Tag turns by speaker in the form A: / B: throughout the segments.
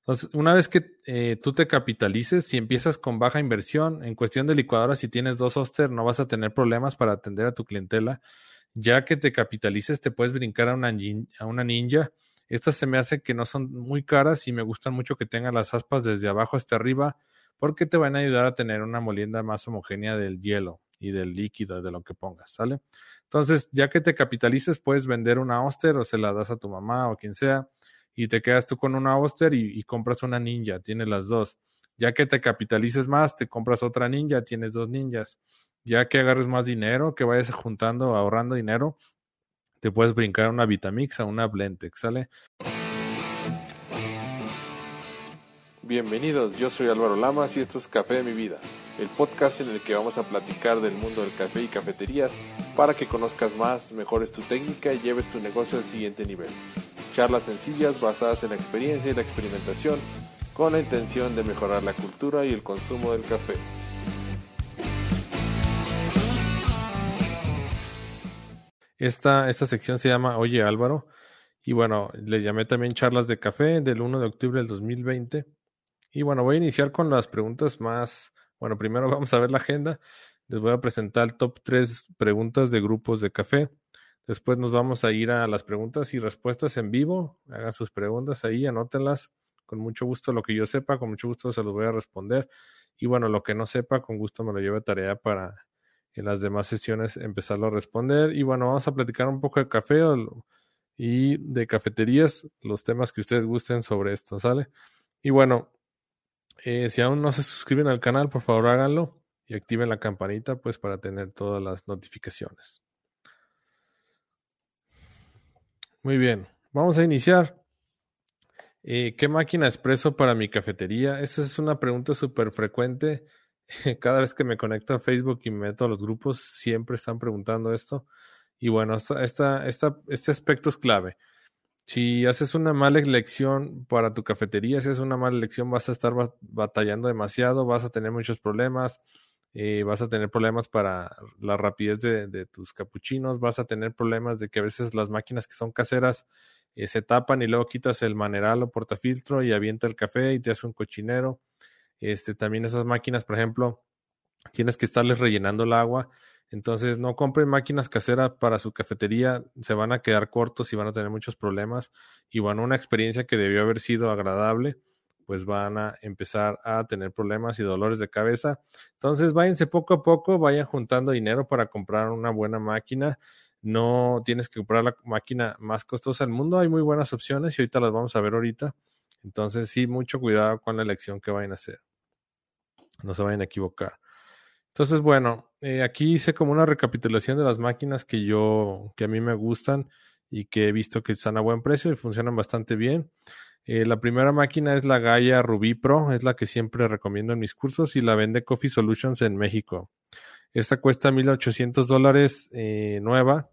A: Entonces, una vez que eh, tú te capitalices, si empiezas con baja inversión, en cuestión de licuadora, si tienes dos Oster, no vas a tener problemas para atender a tu clientela. Ya que te capitalices, te puedes brincar a una, a una ninja. Estas se me hace que no son muy caras y me gustan mucho que tengan las aspas desde abajo hasta arriba porque te van a ayudar a tener una molienda más homogénea del hielo y del líquido, de lo que pongas, ¿sale? Entonces, ya que te capitalices, puedes vender una Oster o se la das a tu mamá o quien sea y te quedas tú con una Oster y, compras una ninja, tienes las dos. Ya que te capitalices más, te compras otra ninja, tienes dos ninjas. Ya que agarres más dinero, que vayas juntando, ahorrando dinero, te puedes brincar una Vitamix, a una Blentex, ¿sale?
B: Bienvenidos, yo soy Álvaro Lamas y esto es Café de mi vida, el podcast en el que vamos a platicar del mundo del café y cafeterías para que conozcas más, mejores tu técnica y lleves tu negocio al siguiente nivel. Charlas sencillas basadas en la experiencia y la experimentación con la intención de mejorar la cultura y el consumo del café.
A: Esta, esta sección se llama Oye Álvaro y bueno, le llamé también charlas de café del 1 de octubre del 2020 y bueno, voy a iniciar con las preguntas más. Bueno, primero vamos a ver la agenda. Les voy a presentar el top 3 preguntas de grupos de café. Después nos vamos a ir a las preguntas y respuestas en vivo. Hagan sus preguntas ahí, anótenlas. Con mucho gusto lo que yo sepa, con mucho gusto se los voy a responder. Y bueno, lo que no sepa, con gusto me lo llevo de tarea para en las demás sesiones empezarlo a responder. Y bueno, vamos a platicar un poco de café y de cafeterías, los temas que ustedes gusten sobre esto, ¿sale? Y bueno, eh, si aún no se suscriben al canal, por favor háganlo y activen la campanita pues para tener todas las notificaciones. Muy bien, vamos a iniciar. Eh, ¿Qué máquina expreso para mi cafetería? Esa es una pregunta súper frecuente. Cada vez que me conecto a Facebook y me meto a los grupos, siempre están preguntando esto. Y bueno, esta, este aspecto es clave. Si haces una mala elección para tu cafetería, si haces una mala elección, vas a estar batallando demasiado, vas a tener muchos problemas, eh, vas a tener problemas para la rapidez de, tus capuchinos, vas a tener problemas de que a veces las máquinas que son caseras eh, se tapan y luego quitas el maneral o portafiltro y avienta el café y te hace un cochinero. Este, también esas máquinas, por ejemplo, tienes que estarles rellenando el agua entonces, no compren máquinas caseras para su cafetería, se van a quedar cortos y van a tener muchos problemas. Y bueno, una experiencia que debió haber sido agradable, pues van a empezar a tener problemas y dolores de cabeza. Entonces, váyanse poco a poco, vayan juntando dinero para comprar una buena máquina. No tienes que comprar la máquina más costosa del mundo, hay muy buenas opciones y ahorita las vamos a ver ahorita. Entonces, sí, mucho cuidado con la elección que vayan a hacer. No se vayan a equivocar. Entonces, bueno, eh, aquí hice como una recapitulación de las máquinas que yo, que a mí me gustan y que he visto que están a buen precio y funcionan bastante bien. Eh, la primera máquina es la Gaia Ruby Pro, es la que siempre recomiendo en mis cursos y la vende Coffee Solutions en México. Esta cuesta 1800 dólares eh, nueva,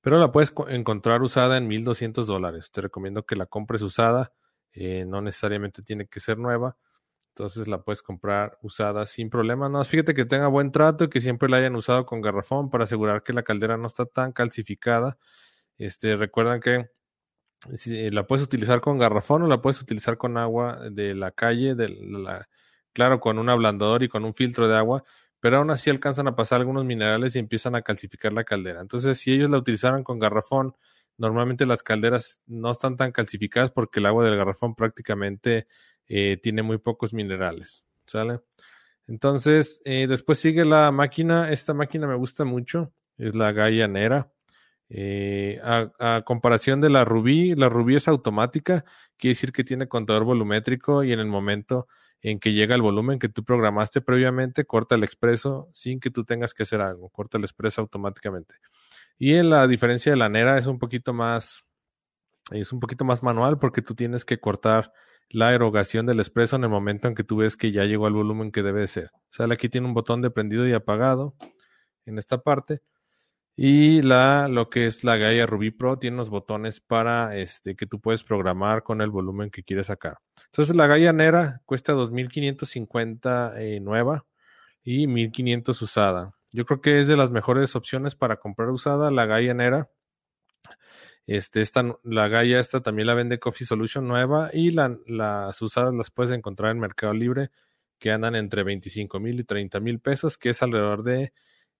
A: pero la puedes encontrar usada en 1200 dólares. Te recomiendo que la compres usada, no necesariamente tiene que ser nueva. Entonces la puedes comprar usada sin problema. No, fíjate que tenga buen trato y que siempre la hayan usado con garrafón para asegurar que la caldera no está tan calcificada. Este, recuerdan que la puedes utilizar con garrafón o la puedes utilizar con agua de la calle, de la, claro, con un ablandador y con un filtro de agua, pero aún así alcanzan a pasar algunos minerales y empiezan a calcificar la caldera. Entonces, si ellos la utilizaran con garrafón, normalmente las calderas no están tan calcificadas porque el agua del garrafón prácticamente eh, tiene muy pocos minerales, ¿sale? Entonces, eh, después sigue la máquina, esta máquina me gusta mucho, es la Gaia Nera. Eh, a, comparación de la Rubí, la Rubí es automática, quiere decir que tiene contador volumétrico y en el momento en que llega el volumen que tú programaste previamente, corta el expreso sin que tú tengas que hacer algo, corta el expreso automáticamente. Y en la diferencia de la Nera es un poquito más, es un poquito más manual porque tú tienes que cortar la erogación del expreso en el momento en que tú ves que ya llegó al volumen que debe ser. Sale aquí tiene un botón de prendido y apagado en esta parte. Y la, lo que es la Gaia Ruby Pro tiene unos botones para este, que tú puedes programar con el volumen que quieres sacar. Entonces la Gaia Nera cuesta 2.550 eh, nueva y 1.500 usada. Yo creo que es de las mejores opciones para comprar usada la Gaia Nera. Este, esta, la Gaia esta también la vende Coffee Solution nueva y la, las usadas las puedes encontrar en Mercado Libre que andan entre 25 mil y 30 mil pesos, que es alrededor de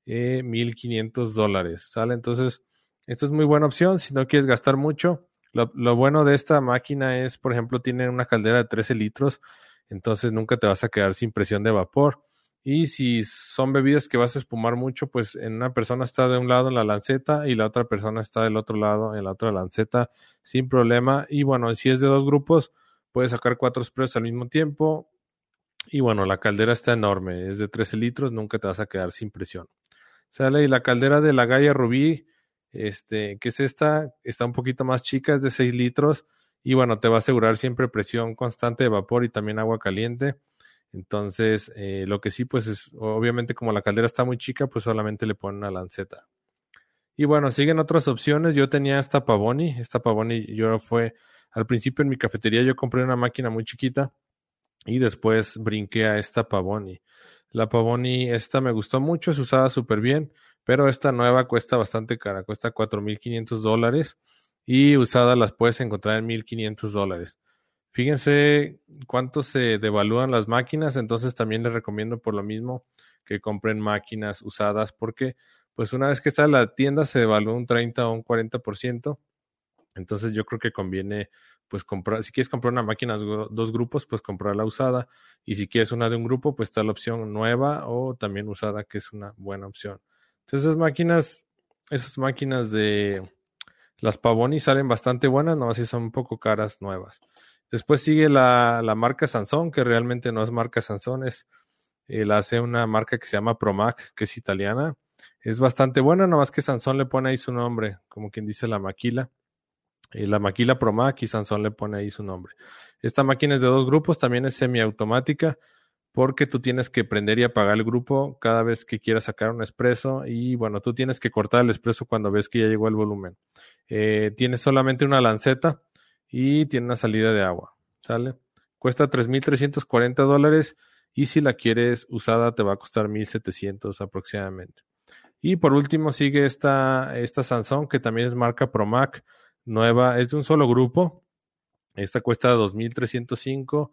A: eh, 1.500 dólares, ¿sale? Entonces, esta es muy buena opción si no quieres gastar mucho. Lo, lo, bueno de esta máquina es, por ejemplo, tiene una caldera de 13 litros, entonces nunca te vas a quedar sin presión de vapor. Y si son bebidas que vas a espumar mucho, pues en una persona está de un lado en la lanceta y la otra persona está del otro lado en la otra lanceta sin problema. Y bueno, si es de dos grupos, puedes sacar cuatro sprays al mismo tiempo. Y bueno, la caldera está enorme, es de 13 litros, nunca te vas a quedar sin presión. Sale y la caldera de la Gaia Rubí este, que es esta, está un poquito más chica, es de 6 litros y bueno, te va a asegurar siempre presión constante de vapor y también agua caliente. Entonces, eh, lo que sí, pues es, obviamente como la caldera está muy chica, pues solamente le ponen una lanceta. Y bueno, siguen otras opciones. Yo tenía esta Pavoni, esta Pavoni yo fue, al principio en mi cafetería yo compré una máquina muy chiquita y después brinqué a esta Pavoni. La Pavoni, esta me gustó mucho, es usada súper bien. Pero esta nueva cuesta bastante cara, cuesta 4.500 dólares y usada las puedes encontrar en 1.500 dólares. Fíjense cuánto se devalúan las máquinas, entonces también les recomiendo por lo mismo que compren máquinas usadas porque pues una vez que está en la tienda se devalúa un 30 o un 40%. Entonces yo creo que conviene pues comprar, si quieres comprar una máquina dos grupos, pues comprarla usada y si quieres una de un grupo, pues está la opción nueva o también usada que es una buena opción. Entonces esas máquinas, esas máquinas de las Pavoni salen bastante buenas, no así son un poco caras nuevas. Después sigue la, la marca Sansón, que realmente no es marca Sansón, es la hace una marca que se llama Promac, que es italiana. Es bastante buena, nomás que Sansón le pone ahí su nombre, como quien dice la maquila. Eh, la maquila Promac y Sansón le pone ahí su nombre. Esta máquina es de dos grupos, también es semiautomática porque tú tienes que prender y apagar el grupo cada vez que quieras sacar un expreso y bueno, tú tienes que cortar el expreso cuando ves que ya llegó el volumen. Eh, tiene solamente una lanceta y tiene una salida de agua, ¿sale? Cuesta 3.340 dólares y si la quieres usada te va a costar 1.700 aproximadamente. Y por último sigue esta, esta Samsung que también es marca Promac nueva, es de un solo grupo. Esta cuesta 2.305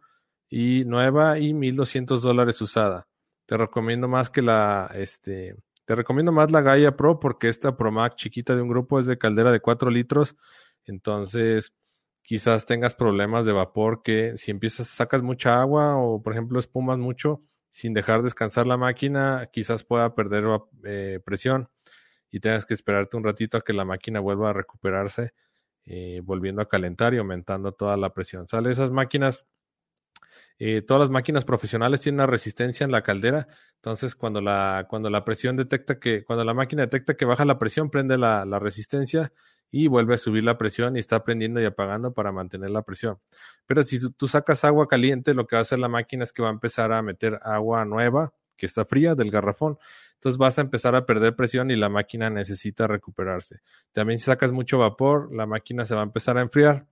A: y nueva y 1200 dólares usada. Te recomiendo más que la, este, te recomiendo más la Gaia Pro porque esta Pro Max chiquita de un grupo es de caldera de 4 litros. Entonces, quizás tengas problemas de vapor que si empiezas, sacas mucha agua o por ejemplo espumas mucho sin dejar descansar la máquina, quizás pueda perder eh, presión y tengas que esperarte un ratito a que la máquina vuelva a recuperarse, eh, volviendo a calentar y aumentando toda la presión. Sale esas máquinas eh, todas las máquinas profesionales tienen una resistencia en la caldera, entonces cuando la, cuando la presión detecta que, cuando la máquina detecta que baja la presión, prende la, la resistencia y vuelve a subir la presión y está prendiendo y apagando para mantener la presión. Pero si tú, sacas agua caliente, lo que va a hacer la máquina es que va a empezar a meter agua nueva, que está fría, del garrafón. Entonces vas a empezar a perder presión y la máquina necesita recuperarse. También si sacas mucho vapor, la máquina se va a empezar a enfriar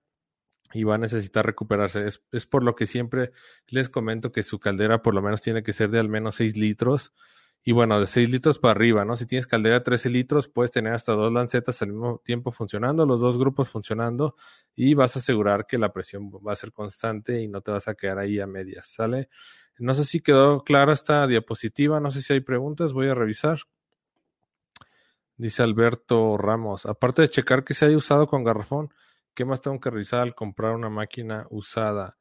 A: y va a necesitar recuperarse. Es, por lo que siempre les comento que su caldera por lo menos tiene que ser de al menos 6 litros. Y bueno, de 6 litros para arriba, ¿no? Si tienes caldera de 13 litros, puedes tener hasta dos lancetas al mismo tiempo funcionando, los dos grupos funcionando, y vas a asegurar que la presión va a ser constante y no te vas a quedar ahí a medias, ¿sale? No sé si quedó clara esta diapositiva, no sé si hay preguntas, voy a revisar. Dice Alberto Ramos, aparte de checar que se haya usado con garrafón, ¿Qué más tengo que revisar al comprar una máquina usada?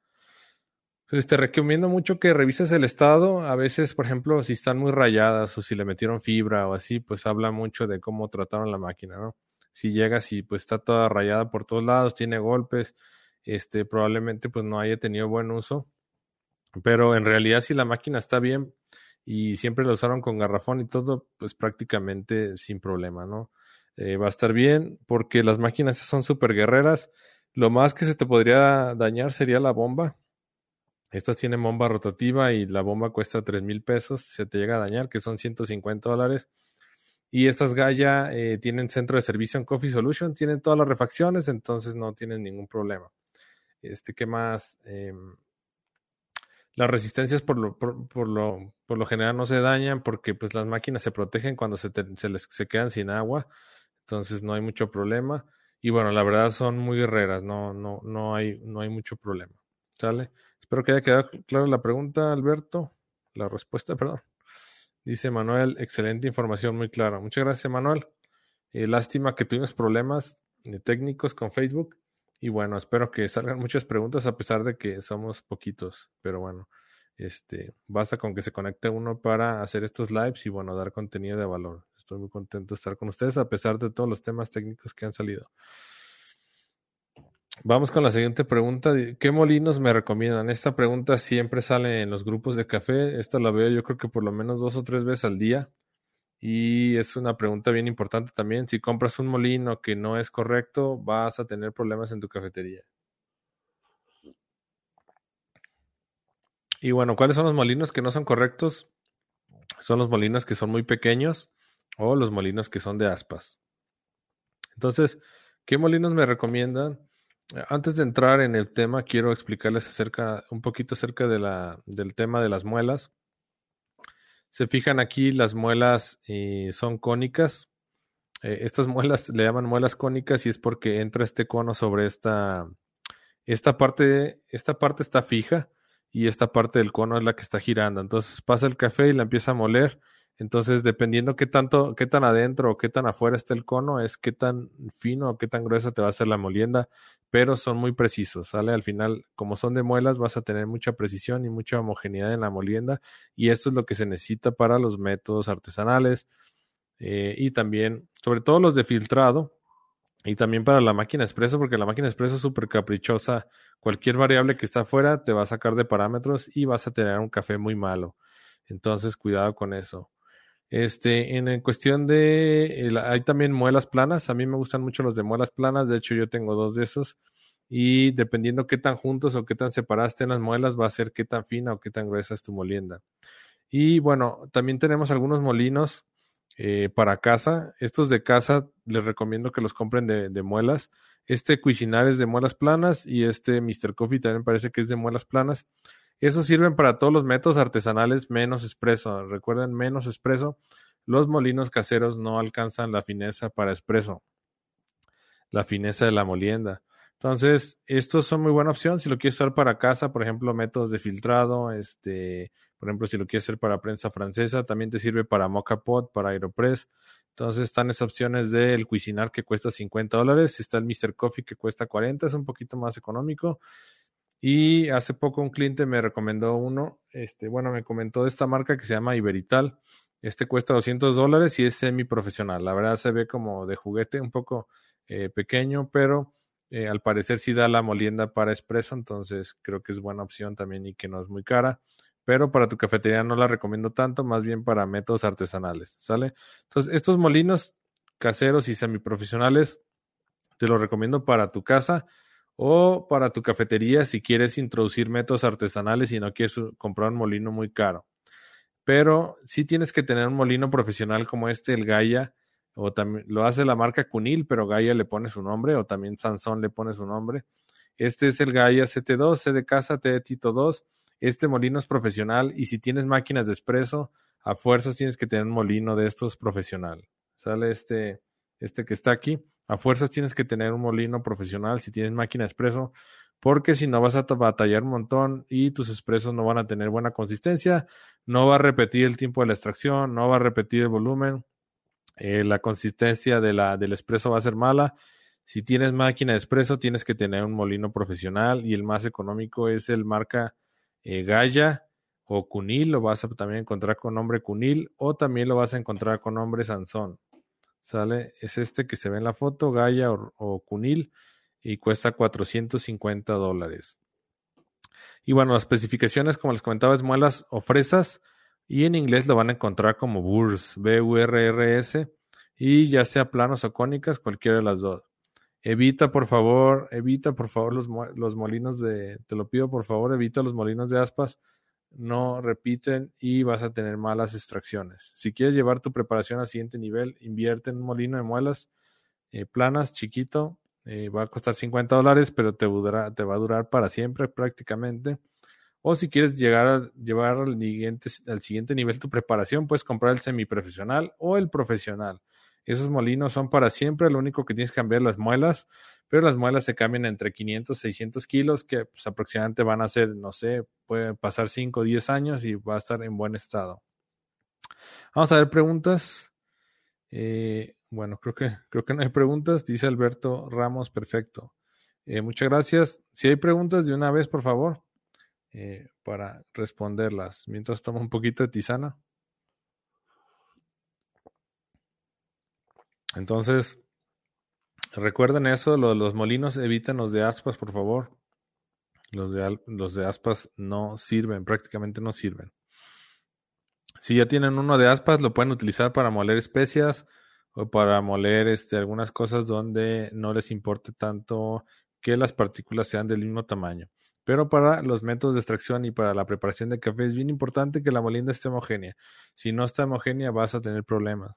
A: Pues te recomiendo mucho que revises el estado. A veces, por ejemplo, si están muy rayadas o si le metieron fibra o así, pues habla mucho de cómo trataron la máquina, ¿no? Si llegas y pues está toda rayada por todos lados, tiene golpes, este, probablemente pues no haya tenido buen uso. Pero en realidad si la máquina está bien y siempre la usaron con garrafón y todo, pues prácticamente sin problema, ¿no? Eh, va a estar bien porque las máquinas son súper guerreras. Lo más que se te podría dañar sería la bomba. Estas tienen bomba rotativa y la bomba cuesta 3 mil pesos. Se te llega a dañar, que son 150 dólares. Y estas Gaia eh, tienen centro de servicio en Coffee Solution, tienen todas las refacciones, entonces no tienen ningún problema. Este, ¿qué más? Em, las resistencias por lo, por, lo, por lo general no se dañan porque pues las máquinas se protegen cuando se, se les se quedan sin agua entonces no hay mucho problema. Y bueno, la verdad son muy guerreras, no, no, no, hay, no hay mucho problema. ¿Sale? Espero que haya quedado clara la pregunta, Alberto. La respuesta, perdón. Dice Manuel, excelente información, muy clara. Muchas gracias, Manuel. Eh, lástima que tuvimos problemas eh, técnicos con Facebook. Y bueno, espero que salgan muchas preguntas a pesar de que somos poquitos. Pero bueno, este, basta con que se conecte uno para hacer estos lives y bueno, dar contenido de valor. Estoy muy contento de estar con ustedes a pesar de todos los temas técnicos que han salido. Vamos con la siguiente pregunta. ¿Qué molinos me recomiendan? Esta pregunta siempre sale en los grupos de café. Esta la veo yo creo que por lo menos dos o tres veces al día. Y es una pregunta bien importante también. Si compras un molino que no es correcto, vas a tener problemas en tu cafetería. Y bueno, ¿cuáles son los molinos que no son correctos? Son los molinos que son muy pequeños o los molinos que son de aspas. Entonces, ¿qué molinos me recomiendan? Antes de entrar en el tema, quiero explicarles acerca, un poquito acerca de la, del tema de las muelas. Se fijan aquí, las muelas eh, son cónicas. Eh, estas muelas le llaman muelas cónicas y es porque entra este cono sobre esta, esta parte, esta parte está fija y esta parte del cono es la que está girando. Entonces pasa el café y la empieza a moler. Entonces, dependiendo qué tanto, qué tan adentro o qué tan afuera está el cono, es qué tan fino o qué tan gruesa te va a hacer la molienda, pero son muy precisos, ¿sale? Al final, como son de muelas, vas a tener mucha precisión y mucha homogeneidad en la molienda, y esto es lo que se necesita para los métodos artesanales eh, y también, sobre todo los de filtrado, y también para la máquina expreso, porque la máquina expreso es súper caprichosa. Cualquier variable que está afuera te va a sacar de parámetros y vas a tener un café muy malo. Entonces, cuidado con eso. Este, en, cuestión de, hay también muelas planas. A mí me gustan mucho los de muelas planas. De hecho, yo tengo dos de esos. Y dependiendo qué tan juntos o qué tan separadas estén las muelas, va a ser qué tan fina o qué tan gruesa es tu molienda. Y bueno, también tenemos algunos molinos eh, para casa. Estos de casa les recomiendo que los compren de, muelas. Este Cuisinar es de muelas planas y este Mr. Coffee también parece que es de muelas planas. Esos sirven para todos los métodos artesanales menos expreso. Recuerden, menos expreso. Los molinos caseros no alcanzan la fineza para expreso. La fineza de la molienda. Entonces, estos son muy buena opción si lo quieres usar para casa, por ejemplo, métodos de filtrado, este, por ejemplo, si lo quieres hacer para prensa francesa, también te sirve para Mocha Pot, para Aeropress. Entonces están esas opciones del Cuisinar que cuesta 50 dólares, está el Mr. Coffee que cuesta 40, es un poquito más económico. Y hace poco un cliente me recomendó uno, este, bueno, me comentó de esta marca que se llama Iberital. Este cuesta 200 dólares y es semi profesional. La verdad se ve como de juguete, un poco eh, pequeño, pero eh, al parecer sí da la molienda para espresso, entonces creo que es buena opción también y que no es muy cara. Pero para tu cafetería no la recomiendo tanto, más bien para métodos artesanales, ¿sale? Entonces, estos molinos caseros y semiprofesionales te los recomiendo para tu casa o para tu cafetería si quieres introducir métodos artesanales y no quieres comprar un molino muy caro. Pero sí tienes que tener un molino profesional como este, el Gaia, o también lo hace la marca Cunil, pero Gaia le pone su nombre, o también Sansón le pone su nombre. Este es el Gaia CT2, C de casa, T de Tito 2. Este molino es profesional y si tienes máquinas de espresso, a fuerzas tienes que tener un molino de estos profesional. Sale este, este que está aquí. A fuerzas tienes que tener un molino profesional si tienes máquina de espresso, porque si no vas a batallar un montón y tus expresos no van a tener buena consistencia, no va a repetir el tiempo de la extracción, no va a repetir el volumen, eh, la consistencia de la, del espresso va a ser mala. Si tienes máquina de espresso, tienes que tener un molino profesional y el más económico es el marca eh, o Cunil, lo vas a también encontrar con nombre Cunil o también lo vas a encontrar con nombre Sansón. ¿Sale? Es este que se ve en la foto, Gaia o, Cunil, y cuesta 450 dólares. Y bueno, las especificaciones, como les comentaba, es muelas o fresas y en inglés lo van a encontrar como Burs, B-U-R-R-S, y ya sea planos o cónicas, cualquiera de las dos. Evita, por favor, evita, por favor, los, los molinos de, te lo pido, por favor, evita los molinos de aspas, no repiten y vas a tener malas extracciones. Si quieres llevar tu preparación al siguiente nivel, invierte en un molino de muelas eh, planas, chiquito, eh, va a costar 50 dólares, pero te, te va a durar para siempre prácticamente. O si quieres llegar a llevar al siguiente, al siguiente nivel tu preparación, puedes comprar el semiprofesional o el profesional. Esos molinos son para siempre, lo único que tienes que cambiar las muelas, pero las muelas se cambian entre 500 y 600 kilos, que pues, aproximadamente van a ser, no sé, pueden pasar 5 o 10 años y va a estar en buen estado. Vamos a ver preguntas. Eh, bueno, creo que, creo que no hay preguntas, dice Alberto Ramos, perfecto. Eh, muchas gracias. Si hay preguntas de una vez, por favor, eh, para responderlas. Mientras tomo un poquito de tisana. Entonces, recuerden eso, los molinos, eviten los de aspas, por favor. Los de, los de aspas no sirven, prácticamente no sirven. Si ya tienen uno de aspas, lo pueden utilizar para moler especias o para moler este, algunas cosas donde no les importe tanto que las partículas sean del mismo tamaño. Pero para los métodos de extracción y para la preparación de café es bien importante que la molienda esté homogénea. Si no está homogénea vas a tener problemas.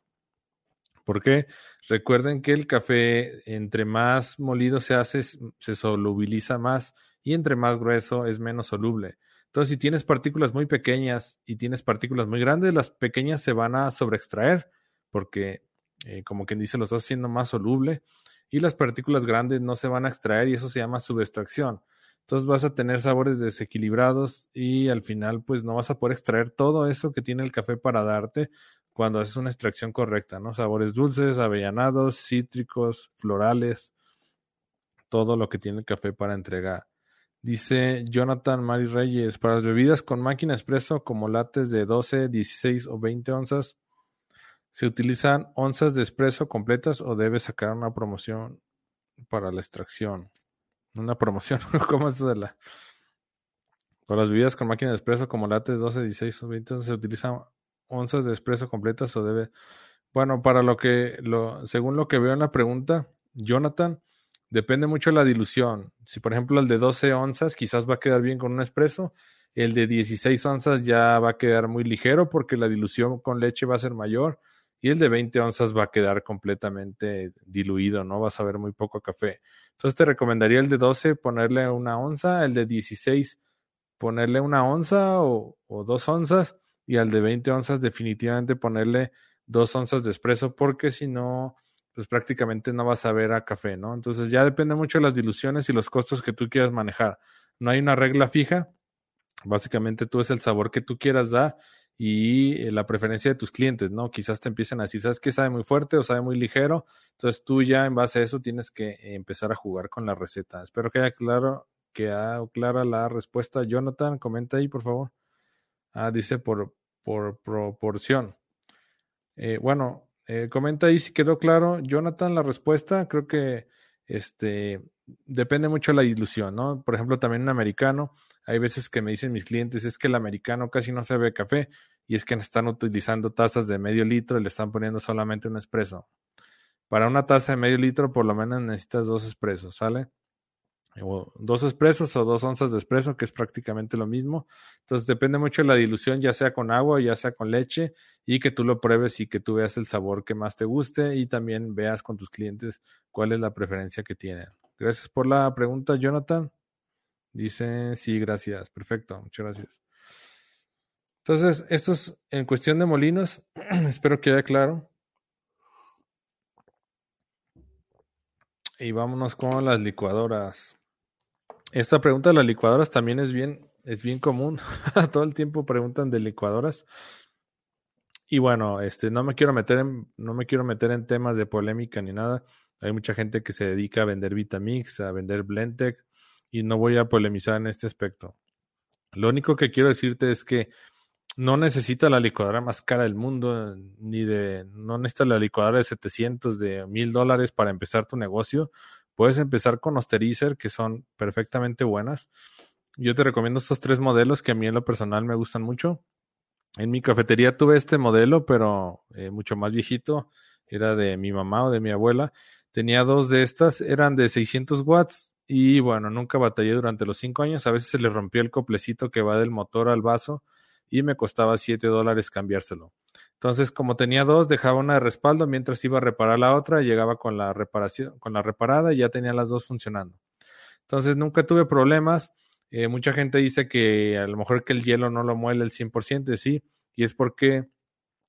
A: ¿Por qué? Recuerden que el café, entre más molido se hace, se solubiliza más y entre más grueso es menos soluble. Entonces, si tienes partículas muy pequeñas y tienes partículas muy grandes, las pequeñas se van a sobreextraer porque, eh, como quien dice, lo estás haciendo más soluble y las partículas grandes no se van a extraer y eso se llama subextracción. Entonces vas a tener sabores desequilibrados y al final pues no vas a poder extraer todo eso que tiene el café para darte cuando haces una extracción correcta, ¿no? Sabores dulces, avellanados, cítricos, florales, todo lo que tiene el café para entregar. Dice Jonathan Mari Reyes, para las bebidas con máquina expreso como lates de 12, 16 o 20 onzas, ¿se utilizan onzas de expreso completas o debes sacar una promoción para la extracción? Una promoción, ¿cómo es de la... Para las bebidas con máquina de expreso como lates 12, 16 o 20 onzas, ¿se utilizan onzas de expreso completas o debe... Bueno, para lo que, lo, según lo que veo en la pregunta, Jonathan, Depende mucho de la dilución. Si por ejemplo el de 12 onzas quizás va a quedar bien con un espresso, el de 16 onzas ya va a quedar muy ligero porque la dilución con leche va a ser mayor y el de 20 onzas va a quedar completamente diluido, ¿no? Vas a ver muy poco café. Entonces te recomendaría el de 12 ponerle una onza, el de 16 ponerle una onza o dos onzas y al de 20 onzas definitivamente ponerle dos onzas de espresso porque si no pues prácticamente no vas a ver a café, ¿no? Entonces ya depende mucho de las diluciones y los costos que tú quieras manejar. No hay una regla fija. Básicamente tú es el sabor que tú quieras dar y eh, la preferencia de tus clientes, ¿no? Quizás te empiecen a decir, ¿sabes qué? Sabe muy fuerte o sabe muy ligero. Entonces tú ya en base a eso tienes que empezar a jugar con la receta. Espero que haya claro, que haya clara la respuesta. Jonathan, comenta ahí, por favor. Ah, dice por, por proporción. Eh, bueno, eh, comenta ahí si quedó claro, Jonathan, la respuesta. Creo que este depende mucho de la ilusión, ¿no? Por ejemplo, también un americano. Hay veces que me dicen mis clientes, es que el americano casi no se café y es que están utilizando tazas de medio litro y le están poniendo solamente un espresso. Para una taza de medio litro, por lo menos necesitas dos espresos, ¿sale? Dos expresos o dos onzas de espresso, que es prácticamente lo mismo. Entonces depende mucho de la dilución, ya sea con agua, ya sea con leche, y que tú lo pruebes y que tú veas el sabor que más te guste y también veas con tus clientes cuál es la preferencia que tienen. Gracias por la pregunta, Jonathan. Dice, sí, gracias. Perfecto, muchas gracias. Entonces, esto es en cuestión de molinos. Espero que quede claro. Y vámonos con las licuadoras. Esta pregunta de las licuadoras también es bien, es bien común. Todo el tiempo preguntan de licuadoras. Y bueno, este, no me quiero meter en, no me quiero meter en temas de polémica ni nada. Hay mucha gente que se dedica a vender Vitamix, a vender Blendtec, y no voy a polemizar en este aspecto. Lo único que quiero decirte es que no necesita la licuadora más cara del mundo, ni de, no necesita la licuadora de 700, de 1000 dólares para empezar tu negocio. Puedes empezar con Osterizer, que son perfectamente buenas. Yo te recomiendo estos tres modelos que a mí en lo personal me gustan mucho. En mi cafetería tuve este modelo, pero eh, mucho más viejito. Era de mi mamá o de mi abuela. Tenía dos de estas, eran de 600 watts. Y bueno, nunca batallé durante los cinco años. A veces se le rompió el coplecito que va del motor al vaso y me costaba 7 dólares cambiárselo. Entonces, como tenía dos, dejaba una de respaldo mientras iba a reparar la otra, llegaba con la reparación, con la reparada y ya tenía las dos funcionando. Entonces, nunca tuve problemas. Eh, mucha gente dice que a lo mejor que el hielo no lo muele el 100%, sí, y es porque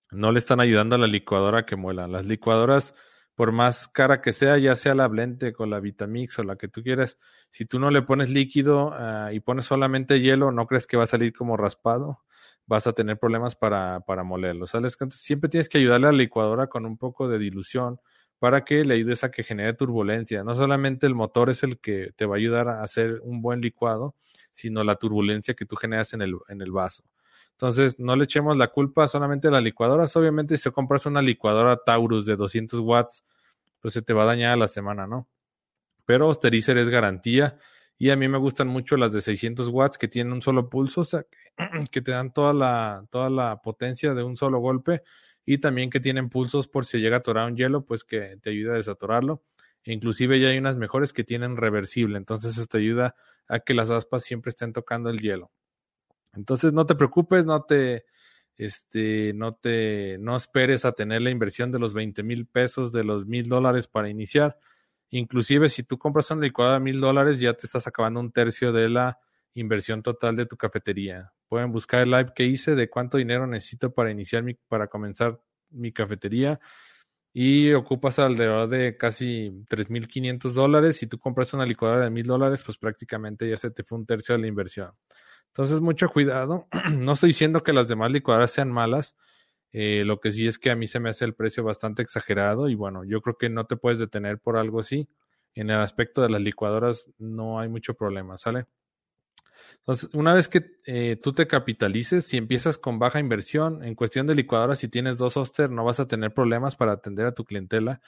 A: no le están ayudando a la licuadora que muela. Las licuadoras, por más cara que sea, ya sea la Blendtec o la Vitamix o la que tú quieras, si tú no le pones líquido uh, y pones solamente hielo, no crees que va a salir como raspado, vas a tener problemas para, para molerlo. ¿Sabes? Siempre tienes que ayudarle a la licuadora con un poco de dilución para que le ayudes a que genere turbulencia. No solamente el motor es el que te va a ayudar a hacer un buen licuado, sino la turbulencia que tú generas en el, en el vaso. Entonces, no le echemos la culpa solamente a las licuadoras. Obviamente, si compras una licuadora Taurus de 200 watts, pues se te va a dañar a la semana, ¿no? Pero Osterizer es garantía. Y a mí me gustan mucho las de 600 watts que tienen un solo pulso, o sea, que, te dan toda la, toda la potencia de un solo golpe. Y también que tienen pulsos por si llega a atorar un hielo, pues que te ayuda a desatorarlo. E inclusive ya hay unas mejores que tienen reversible. Entonces, esto ayuda a que las aspas siempre estén tocando el hielo. Entonces no te preocupes, no te, este, no te, no esperes a tener la inversión de los 20 mil pesos, de los mil dólares para iniciar. Inclusive si tú compras una licuadora de mil dólares, ya te estás acabando un tercio de la inversión total de tu cafetería. Pueden buscar el live que hice de cuánto dinero necesito para iniciar mi, para comenzar mi cafetería y ocupas alrededor de casi 3.500 dólares. Si tú compras una licuadora de mil dólares, pues prácticamente ya se te fue un tercio de la inversión. Entonces, mucho cuidado. No estoy diciendo que las demás licuadoras sean malas. Eh, lo que sí es que a mí se me hace el precio bastante exagerado y bueno, yo creo que no te puedes detener por algo así. En el aspecto de las licuadoras no hay mucho problema, ¿sale? Entonces, una vez que eh, tú te capitalices, si empiezas con baja inversión, en cuestión de licuadoras, si tienes dos Oster, no vas a tener problemas para atender a tu clientela.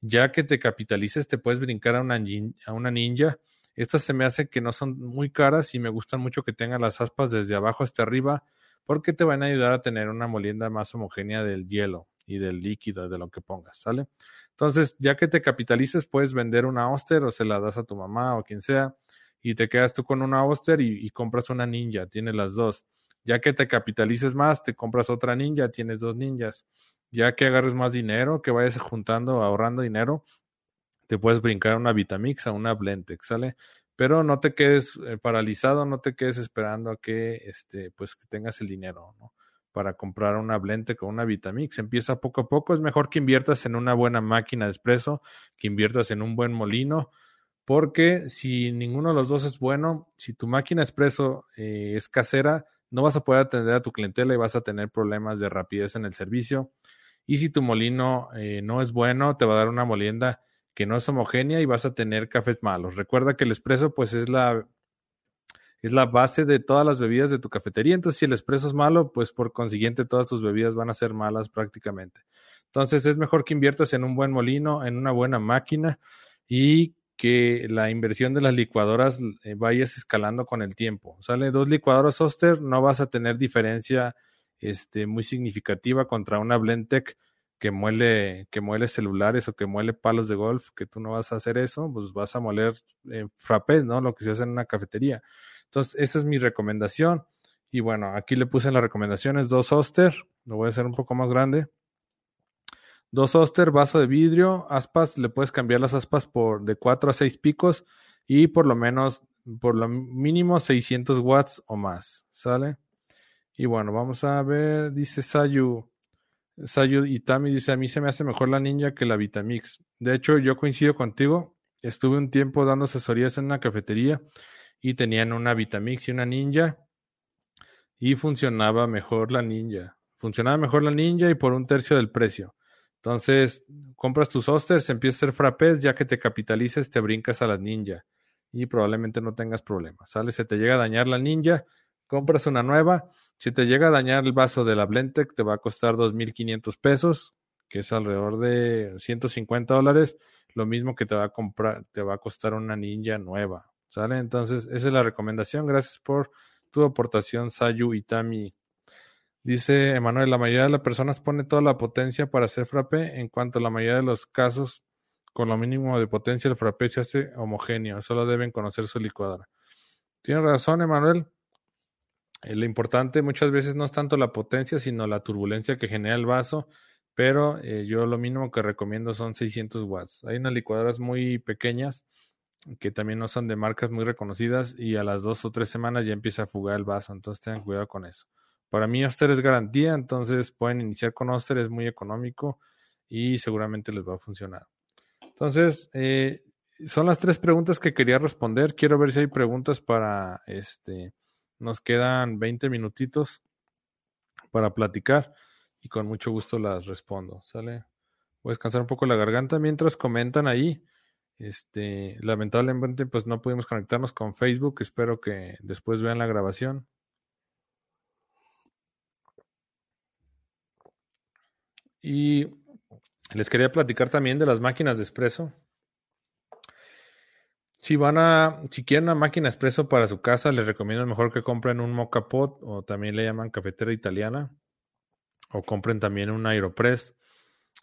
A: Ya que te capitalices, te puedes brincar a una, a una ninja estas se me hace que no son muy caras y me gustan mucho que tengan las aspas desde abajo hasta arriba porque te van a ayudar a tener una molienda más homogénea del hielo y del líquido, de lo que pongas, ¿sale? Entonces, ya que te capitalices, puedes vender una Oster o se la das a tu mamá o quien sea y te quedas tú con una Oster y, compras una ninja, tienes las dos. Ya que te capitalices más, te compras otra ninja, tienes dos ninjas. Ya que agarres más dinero, que vayas juntando, ahorrando dinero, te puedes brincar una Vitamix, a una Blendtec, ¿sale? Pero no te quedes eh, paralizado, no te quedes esperando a que, este, pues, que tengas el dinero, ¿no? Para comprar una Blendtec o una Vitamix. Empieza poco a poco. Es mejor que inviertas en una buena máquina de espresso, que inviertas en un buen molino, porque si ninguno de los dos es bueno, si tu máquina expreso eh, es casera, no vas a poder atender a tu clientela y vas a tener problemas de rapidez en el servicio. Y si tu molino eh, no es bueno, te va a dar una molienda que no es homogénea y vas a tener cafés malos. Recuerda que el espresso pues es la es la base de todas las bebidas de tu cafetería. Entonces, si el espresso es malo, pues por consiguiente todas tus bebidas van a ser malas prácticamente. Entonces, es mejor que inviertas en un buen molino, en una buena máquina y que la inversión de las licuadoras eh, vayas escalando con el tiempo. Sale dos licuadoras Oster, no vas a tener diferencia este, muy significativa contra una Blendtec que muele, que muele celulares o que muele palos de golf, que tú no vas a hacer eso, pues vas a moler eh, frappés, ¿no? Lo que se hace en una cafetería. Entonces, esa es mi recomendación. Y bueno, aquí le puse en las recomendaciones dos Oster, lo voy a hacer un poco más grande. Dos Oster, vaso de vidrio, aspas, le puedes cambiar las aspas por de 4 a 6 picos y por lo menos, por lo mínimo 600 watts o más, ¿sale? Y bueno, vamos a ver, dice Sayu, Sayud Itami dice, a mí se me hace mejor la ninja que la Vitamix. De hecho, yo coincido contigo. Estuve un tiempo dando asesorías en una cafetería y tenían una Vitamix y una ninja y funcionaba mejor la ninja. Funcionaba mejor la ninja y por un tercio del precio. Entonces, compras tus osters, empiezas a hacer frappés, ya que te capitalices, te brincas a las ninja y probablemente no tengas problemas. ¿Sale? Se te llega a dañar la ninja, compras una nueva si te llega a dañar el vaso de la Blendtec, te va a costar 2.500 pesos, que es alrededor de 150 dólares, lo mismo que te va a comprar, te va a costar una ninja nueva, ¿sale? Entonces, esa es la recomendación. Gracias por tu aportación, Sayu Itami. Dice Emanuel, la mayoría de las personas pone toda la potencia para hacer frappe, en cuanto a la mayoría de los casos, con lo mínimo de potencia el frappe se hace homogéneo, solo deben conocer su licuadora. Tienes razón, Emanuel. Eh, lo importante muchas veces no es tanto la potencia, sino la turbulencia que genera el vaso, pero eh, yo lo mínimo que recomiendo son 600 watts. Hay unas licuadoras muy pequeñas que también no son de marcas muy reconocidas y a las dos o tres semanas ya empieza a fugar el vaso, entonces tengan cuidado con eso. Para mí Oster es garantía, entonces pueden iniciar con Oster, es muy económico y seguramente les va a funcionar. Entonces, eh, son las tres preguntas que quería responder. Quiero ver si hay preguntas para este. Nos quedan 20 minutitos para platicar y con mucho gusto las respondo. ¿Sale? Voy a descansar un poco la garganta mientras comentan ahí. Este, lamentablemente, pues no pudimos conectarnos con Facebook. Espero que después vean la grabación. Y les quería platicar también de las máquinas de espresso. Si van a, si quieren una máquina expreso para su casa, les recomiendo mejor que compren un Mocha Pot o también le llaman cafetera italiana o compren también un Aeropress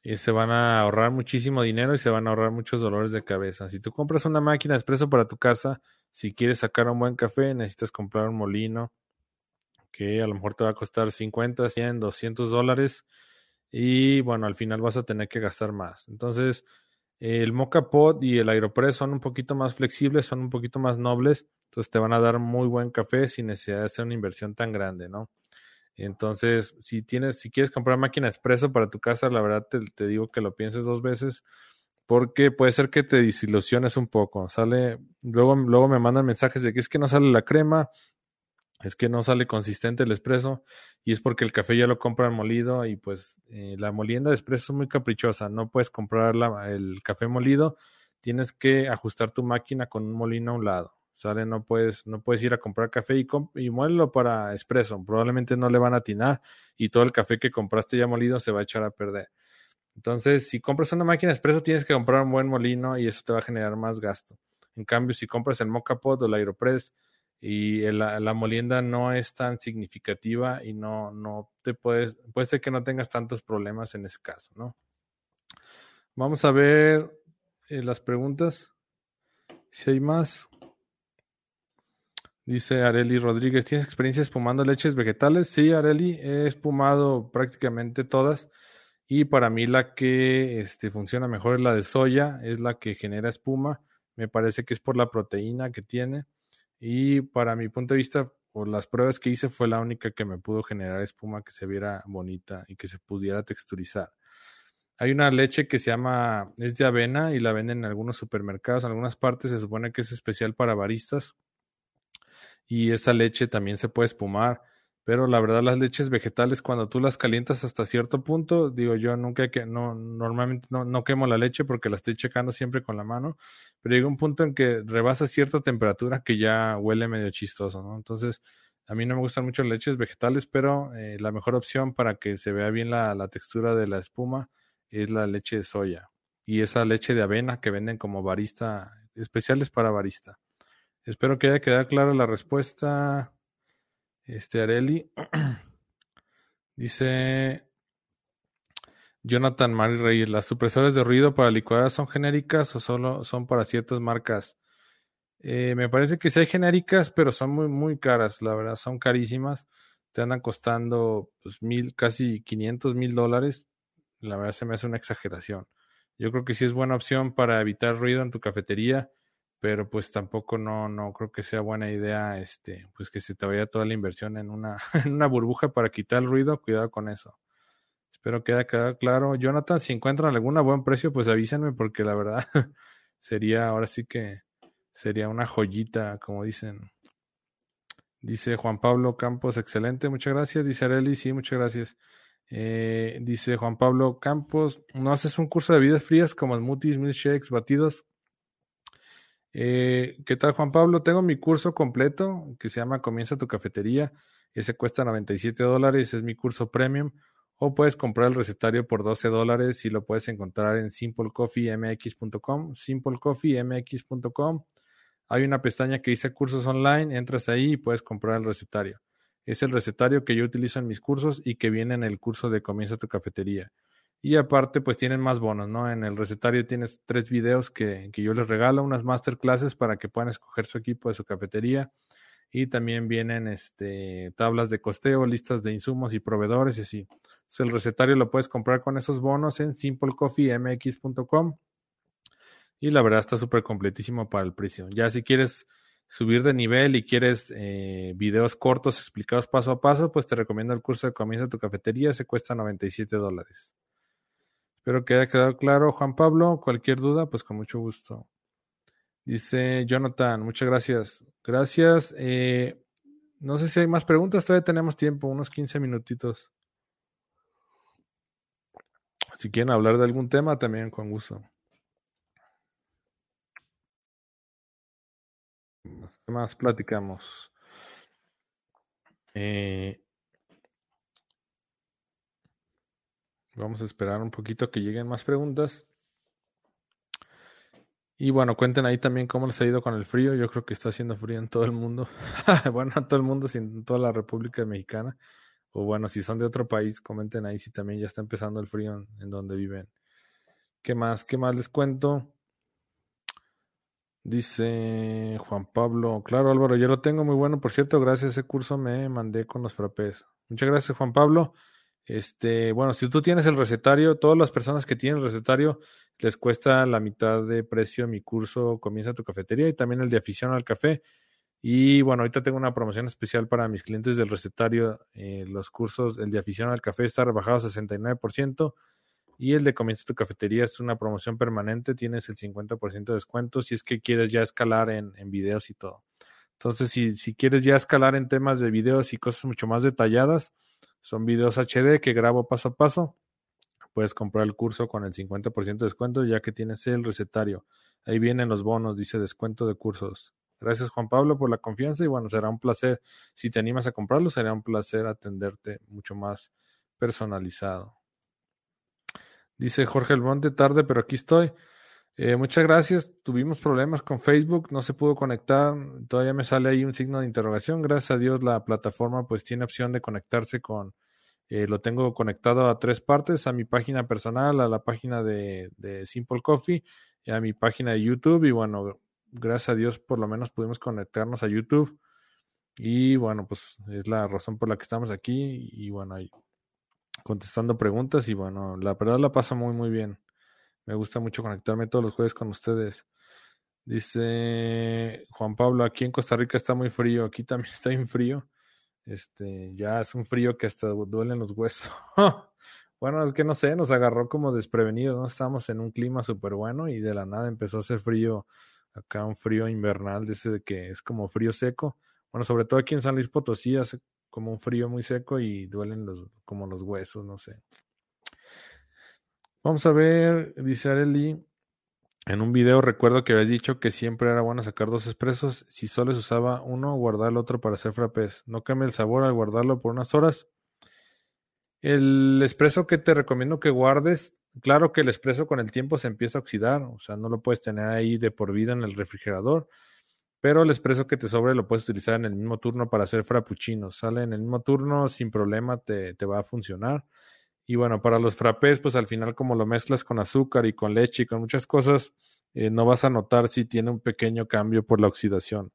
A: y se van a ahorrar muchísimo dinero y se van a ahorrar muchos dolores de cabeza. Si tú compras una máquina expreso para tu casa, si quieres sacar un buen café, necesitas comprar un molino que a lo mejor te va a costar 50, 100, 200 dólares y bueno, al final vas a tener que gastar más. Entonces, el Mocha Pod y el Aeropress son un poquito más flexibles, son un poquito más nobles, entonces te van a dar muy buen café sin necesidad de hacer una inversión tan grande, ¿no? Entonces, si tienes, si quieres comprar máquina expreso para tu casa, la verdad te, te, digo que lo pienses dos veces, porque puede ser que te desilusiones un poco. Sale, luego, luego me mandan mensajes de que es que no sale la crema, es que no sale consistente el espresso y es porque el café ya lo compran molido y pues eh, la molienda de espresso es muy caprichosa, no puedes comprar el café molido, tienes que ajustar tu máquina con un molino a un lado, ¿sale? No puedes, no puedes ir a comprar café y, muévelo para espresso, probablemente no le van a atinar y todo el café que compraste ya molido se va a echar a perder. Entonces, si compras una máquina de espresso, tienes que comprar un buen molino y eso te va a generar más gasto. En cambio, si compras el Mocha Pot o el Aeropress, y la, molienda no es tan significativa y no, no te puedes, puede ser que no tengas tantos problemas en ese caso, ¿no? Vamos a ver eh, las preguntas. Si hay más. Dice Areli Rodríguez, ¿tienes experiencia espumando leches vegetales? Sí, Areli, he espumado prácticamente todas. Y para mí la que este, funciona mejor es la de soya, es la que genera espuma. Me parece que es por la proteína que tiene y para mi punto de vista, por las pruebas que hice, fue la única que me pudo generar espuma que se viera bonita y que se pudiera texturizar. Hay una leche que se llama, es de avena y la venden en algunos supermercados, en algunas partes se supone que es especial para baristas y esa leche también se puede espumar pero la verdad las leches vegetales cuando tú las calientas hasta cierto punto, digo yo nunca que no normalmente no, no, quemo la leche porque la estoy checando siempre con la mano, pero llega un punto en que rebasa cierta temperatura que ya huele medio chistoso, ¿no? Entonces, a mí no me gustan mucho las leches vegetales, pero eh, la mejor opción para que se vea bien la, la textura de la espuma es la leche de soya y esa leche de avena que venden como barista, especiales para barista. Espero que haya quedado clara la respuesta. Este Areli dice Jonathan Mari Reyes, ¿las supresores de ruido para licuadoras son genéricas o solo son para ciertas marcas? Eh, me parece que sí hay genéricas, pero son muy, muy caras, la verdad, son carísimas. Te andan costando pues, mil, casi 500 mil dólares. La verdad se me hace una exageración. Yo creo que sí es buena opción para evitar ruido en tu cafetería pero pues tampoco no, no creo que sea buena idea este, pues que se te vaya toda la inversión en una, en una burbuja para quitar el ruido, cuidado con eso. Espero que haya claro. Jonathan, si encuentran alguna buen precio, pues avísenme porque la verdad sería, ahora sí que sería una joyita, como dicen. Dice Juan Pablo Campos, excelente, muchas gracias. Dice Areli, sí, muchas gracias. Eh, dice Juan Pablo Campos, ¿no haces un curso de bebidas frías como smoothies, milkshakes, batidos? Eh, ¿Qué tal, Juan Pablo? Tengo mi curso completo que se llama Comienza tu cafetería. Ese cuesta 97 dólares, es mi curso premium. O puedes comprar el recetario por 12 dólares y lo puedes encontrar en simplecoffeemx.com. Simplecoffeemx.com. Hay una pestaña que dice cursos online, entras ahí y puedes comprar el recetario. Es el recetario que yo utilizo en mis cursos y que viene en el curso de Comienza tu cafetería. Y aparte, pues tienen más bonos, ¿no? En el recetario tienes tres videos que, que yo les regalo, unas masterclasses para que puedan escoger su equipo de su cafetería. Y también vienen este, tablas de costeo, listas de insumos y proveedores y así. Entonces, el recetario lo puedes comprar con esos bonos en simplecoffeemx.com. Y la verdad está súper completísimo para el precio. Ya si quieres subir de nivel y quieres eh, videos cortos explicados paso a paso, pues te recomiendo el curso de Comienza tu cafetería, se cuesta 97 dólares. Espero que haya quedado claro, Juan Pablo. Cualquier duda, pues con mucho gusto. Dice Jonathan, muchas gracias. Gracias. Eh, no sé si hay más preguntas, todavía tenemos tiempo, unos 15 minutitos. Si quieren hablar de algún tema, también con gusto. ¿Qué más platicamos? Eh, vamos a esperar un poquito que lleguen más preguntas. Y bueno, cuenten ahí también cómo les ha ido con el frío. Yo creo que está haciendo frío en todo el mundo. bueno, en todo el mundo, sin toda la República Mexicana. O bueno, si son de otro país, comenten ahí si también ya está empezando el frío en donde viven. ¿Qué más? ¿Qué más les cuento? Dice Juan Pablo, claro Álvaro, yo lo tengo muy bueno, por cierto, gracias a ese curso me mandé con los frappés. Muchas gracias Juan Pablo. Este, bueno, si tú tienes el recetario, todas las personas que tienen el recetario les cuesta la mitad de precio mi curso Comienza tu cafetería y también el de afición al café. Y bueno, ahorita tengo una promoción especial para mis clientes del recetario. Eh, los cursos, el de afición al café está rebajado a 69%. Y el de Comienza tu cafetería es una promoción permanente, tienes el 50% de descuento si es que quieres ya escalar en, en videos y todo. Entonces, si, si, quieres ya escalar en temas de videos y cosas mucho más detalladas, son videos HD que grabo paso a paso. Puedes comprar el curso con el 50% de descuento ya que tienes el recetario. Ahí vienen los bonos, dice descuento de cursos. Gracias Juan Pablo por la confianza y bueno, será un placer, si te animas a comprarlo, será un placer atenderte mucho más personalizado. Dice Jorge Almonte, tarde, pero aquí estoy. Eh, muchas gracias. Tuvimos problemas con Facebook, no se pudo conectar. Todavía me sale ahí un signo de interrogación. Gracias a Dios la plataforma pues tiene opción de conectarse con, eh, lo tengo conectado a tres partes, a mi página personal, a la página de, Simple Coffee y a mi página de YouTube. Y bueno, gracias a Dios por lo menos pudimos conectarnos a YouTube. Y bueno, pues es la razón por la que estamos aquí. Y bueno, contestando preguntas y bueno, la verdad la paso muy muy bien. Me gusta mucho conectarme todos los jueves con ustedes. Dice Juan Pablo, aquí en Costa Rica está muy frío, aquí también está bien frío. Este, ya es un frío que hasta duelen los huesos. bueno, es que no sé, nos agarró como desprevenidos, ¿no? Estábamos en un clima súper bueno y de la nada empezó a hacer frío, acá un frío invernal, ese de que es como frío seco. Bueno, sobre todo aquí en San Luis Potosí hace como un frío muy seco y duelen los, como los huesos, no sé. Vamos a ver, dice Areli. En un video recuerdo que habías dicho que siempre era bueno sacar dos expresos. Si solo se usaba uno, guardar el otro para hacer frappés. ¿No cambia el sabor al guardarlo por unas horas? El expreso que te recomiendo que guardes, claro que el expreso con el tiempo se empieza a oxidar, o sea, no lo puedes tener ahí de por vida en el refrigerador pero el espresso que te sobre lo puedes utilizar en el mismo turno para hacer frappuccinos. Sale en el mismo turno, sin problema, te, te va a funcionar. Y bueno, para los frappés, pues al final como lo mezclas con azúcar y con leche y con muchas cosas, eh, no vas a notar si tiene un pequeño cambio por la oxidación.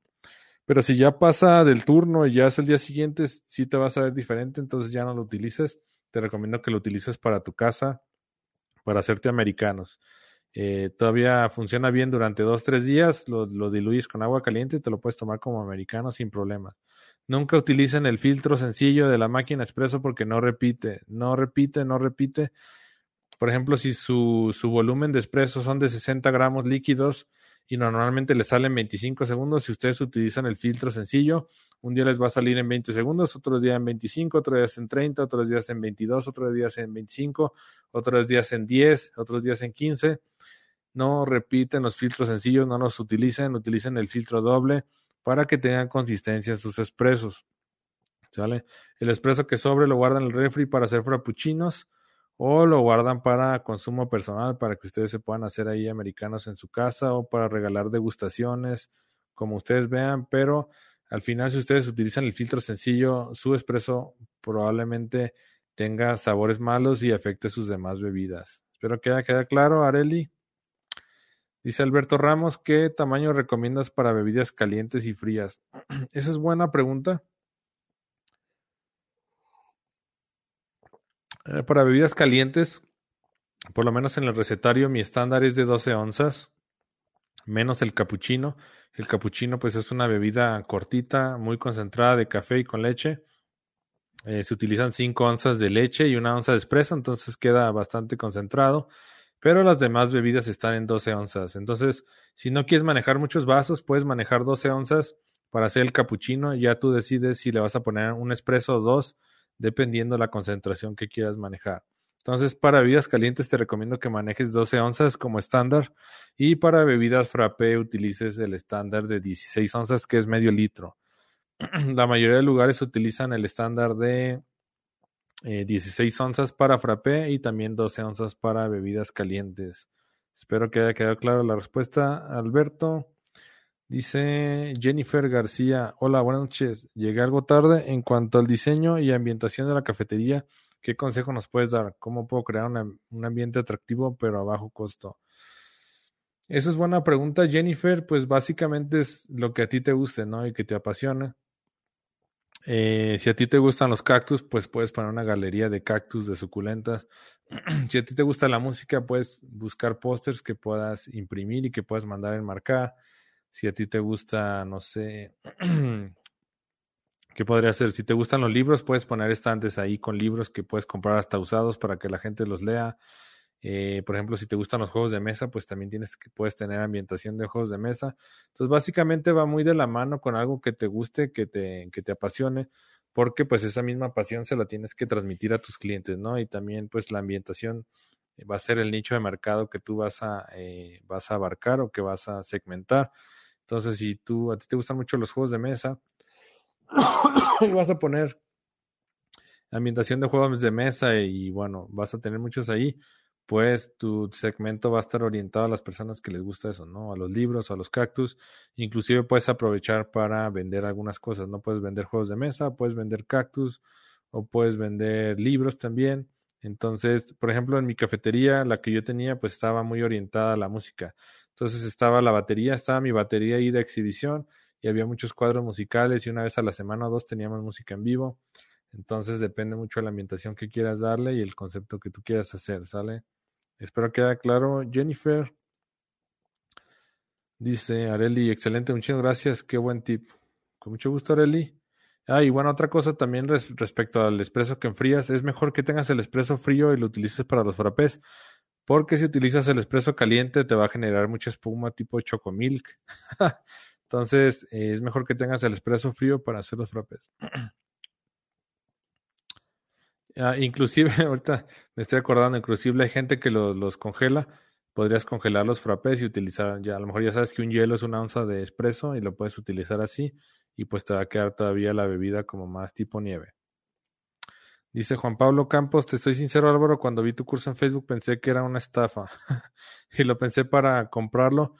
A: Pero si ya pasa del turno y ya es el día siguiente, sí te vas a ver diferente, entonces ya no lo utilices. Te recomiendo que lo utilices para tu casa, para hacerte americanos. Eh, todavía funciona bien durante dos, tres días, lo, lo, diluyes con agua caliente y te lo puedes tomar como americano sin problema. Nunca utilicen el filtro sencillo de la máquina expreso porque no repite, no repite, no repite. Por ejemplo, si su, su volumen de expreso son de 60 gramos líquidos y normalmente le salen 25 segundos, si ustedes utilizan el filtro sencillo, un día les va a salir en 20 segundos, otros días en 25, otros días en 30, otros días en 22, otros días en 25, otros días en 10, otros días en 15 no repiten los filtros sencillos, no los utilicen, utilicen el filtro doble para que tengan consistencia en sus expresos. ¿Sale? El expreso que sobre lo guardan en el refri para hacer frappuccinos o lo guardan para consumo personal para que ustedes se puedan hacer ahí americanos en su casa o para regalar degustaciones, como ustedes vean, pero al final si ustedes utilizan el filtro sencillo, su expreso probablemente tenga sabores malos y afecte sus demás bebidas. Espero que haya quedado claro, Areli. Dice Alberto Ramos, ¿qué tamaño recomiendas para bebidas calientes y frías? Esa es buena pregunta. Eh, para bebidas calientes, por lo menos en el recetario, mi estándar es de 12 onzas. menos el capuchino. El capuchino pues es una bebida cortita, muy concentrada de café y con leche. Eh, se utilizan 5 onzas de leche y una onza de espresso, entonces queda bastante concentrado. Pero las demás bebidas están en 12 onzas. Entonces, si no quieres manejar muchos vasos, puedes manejar 12 onzas para hacer el capuchino. Ya tú decides si le vas a poner un espresso o dos, dependiendo la concentración que quieras manejar. Entonces, para bebidas calientes te recomiendo que manejes 12 onzas como estándar y para bebidas frappé utilices el estándar de 16 onzas que es medio litro. La mayoría de lugares utilizan el estándar de 16 eh, onzas para frappé y también 12 onzas para bebidas calientes. Espero que haya quedado clara la respuesta, Alberto. Dice Jennifer García, hola, buenas noches. Llegué algo tarde en cuanto al diseño y ambientación de la cafetería ¿Qué consejo nos puedes dar? ¿Cómo puedo crear un ambiente atractivo pero a bajo costo? Esa es buena pregunta, Jennifer. Pues básicamente es lo que a ti te guste, ¿no? Y que te apasiona. Eh, si a ti te gustan los cactus, pues puedes poner una galería de cactus de suculentas. si a ti te gusta la música, puedes buscar pósters que puedas imprimir y que puedas mandar enmarcar. Si a ti te gusta, no sé, ¿Qué podría ser? Si te gustan los libros, puedes poner estantes ahí con libros que puedes comprar hasta usados para que la gente los lea. Eh, por ejemplo, si te gustan los juegos de mesa, pues también tienes que puedes tener ambientación de juegos de mesa. Entonces, básicamente va muy de la mano con algo que te guste, que te, que te apasione, porque pues esa misma pasión se la tienes que transmitir a tus clientes, ¿no? Y también pues la ambientación va a ser el nicho de mercado que tú vas a, eh, vas a abarcar o que vas a segmentar. Entonces, si tú a ti te gustan mucho los juegos de mesa, y vas a poner ambientación de juegos de mesa y bueno, vas a tener muchos ahí, pues tu segmento va a estar orientado a las personas que les gusta eso, ¿no? A los libros, a los cactus. Inclusive puedes aprovechar para vender algunas cosas, ¿no? Puedes vender juegos de mesa, puedes vender cactus o puedes vender libros también. Entonces, por ejemplo, en mi cafetería, la que yo tenía, pues estaba muy orientada a la música. Entonces estaba la batería, estaba mi batería ahí de exhibición y había muchos cuadros musicales y una vez a la semana o dos teníamos música en vivo. Entonces depende mucho de la ambientación que quieras darle y el concepto que tú quieras hacer, ¿sale? Espero que quede claro. Jennifer dice Areli, excelente, muchas gracias, qué buen tip. Con mucho gusto, Areli. Ah, y bueno, otra cosa también respecto al espresso que enfrías, es mejor que tengas el espresso frío y lo utilices para los frappés, porque si utilizas el espresso caliente te va a generar mucha espuma tipo chocomilk. Entonces, es mejor que tengas el espresso frío para hacer los frappés. Ah, inclusive, ahorita me estoy acordando, inclusive hay gente que los, congela. Podrías congelar los frappés y utilizar, ya a lo mejor ya sabes que un hielo es una onza de espresso y lo puedes utilizar así y pues te va a quedar todavía la bebida como más tipo nieve. Dice Juan Pablo Campos, te estoy sincero Álvaro, cuando vi tu curso en Facebook pensé que era una estafa y lo pensé para comprarlo,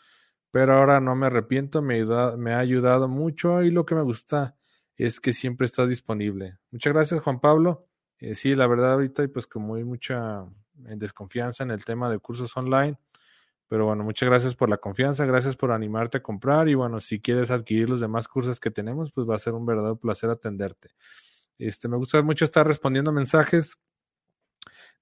A: pero ahora no me arrepiento, me, me ha ayudado mucho y lo que me gusta es que siempre estás disponible. Muchas gracias, Juan Pablo. Eh, sí, la verdad ahorita pues como hay mucha eh, desconfianza en el tema de cursos online, pero bueno, muchas gracias por la confianza, gracias por animarte a comprar y bueno, si quieres adquirir los demás cursos que tenemos, pues va a ser un verdadero placer atenderte. Este, me gusta mucho estar respondiendo mensajes.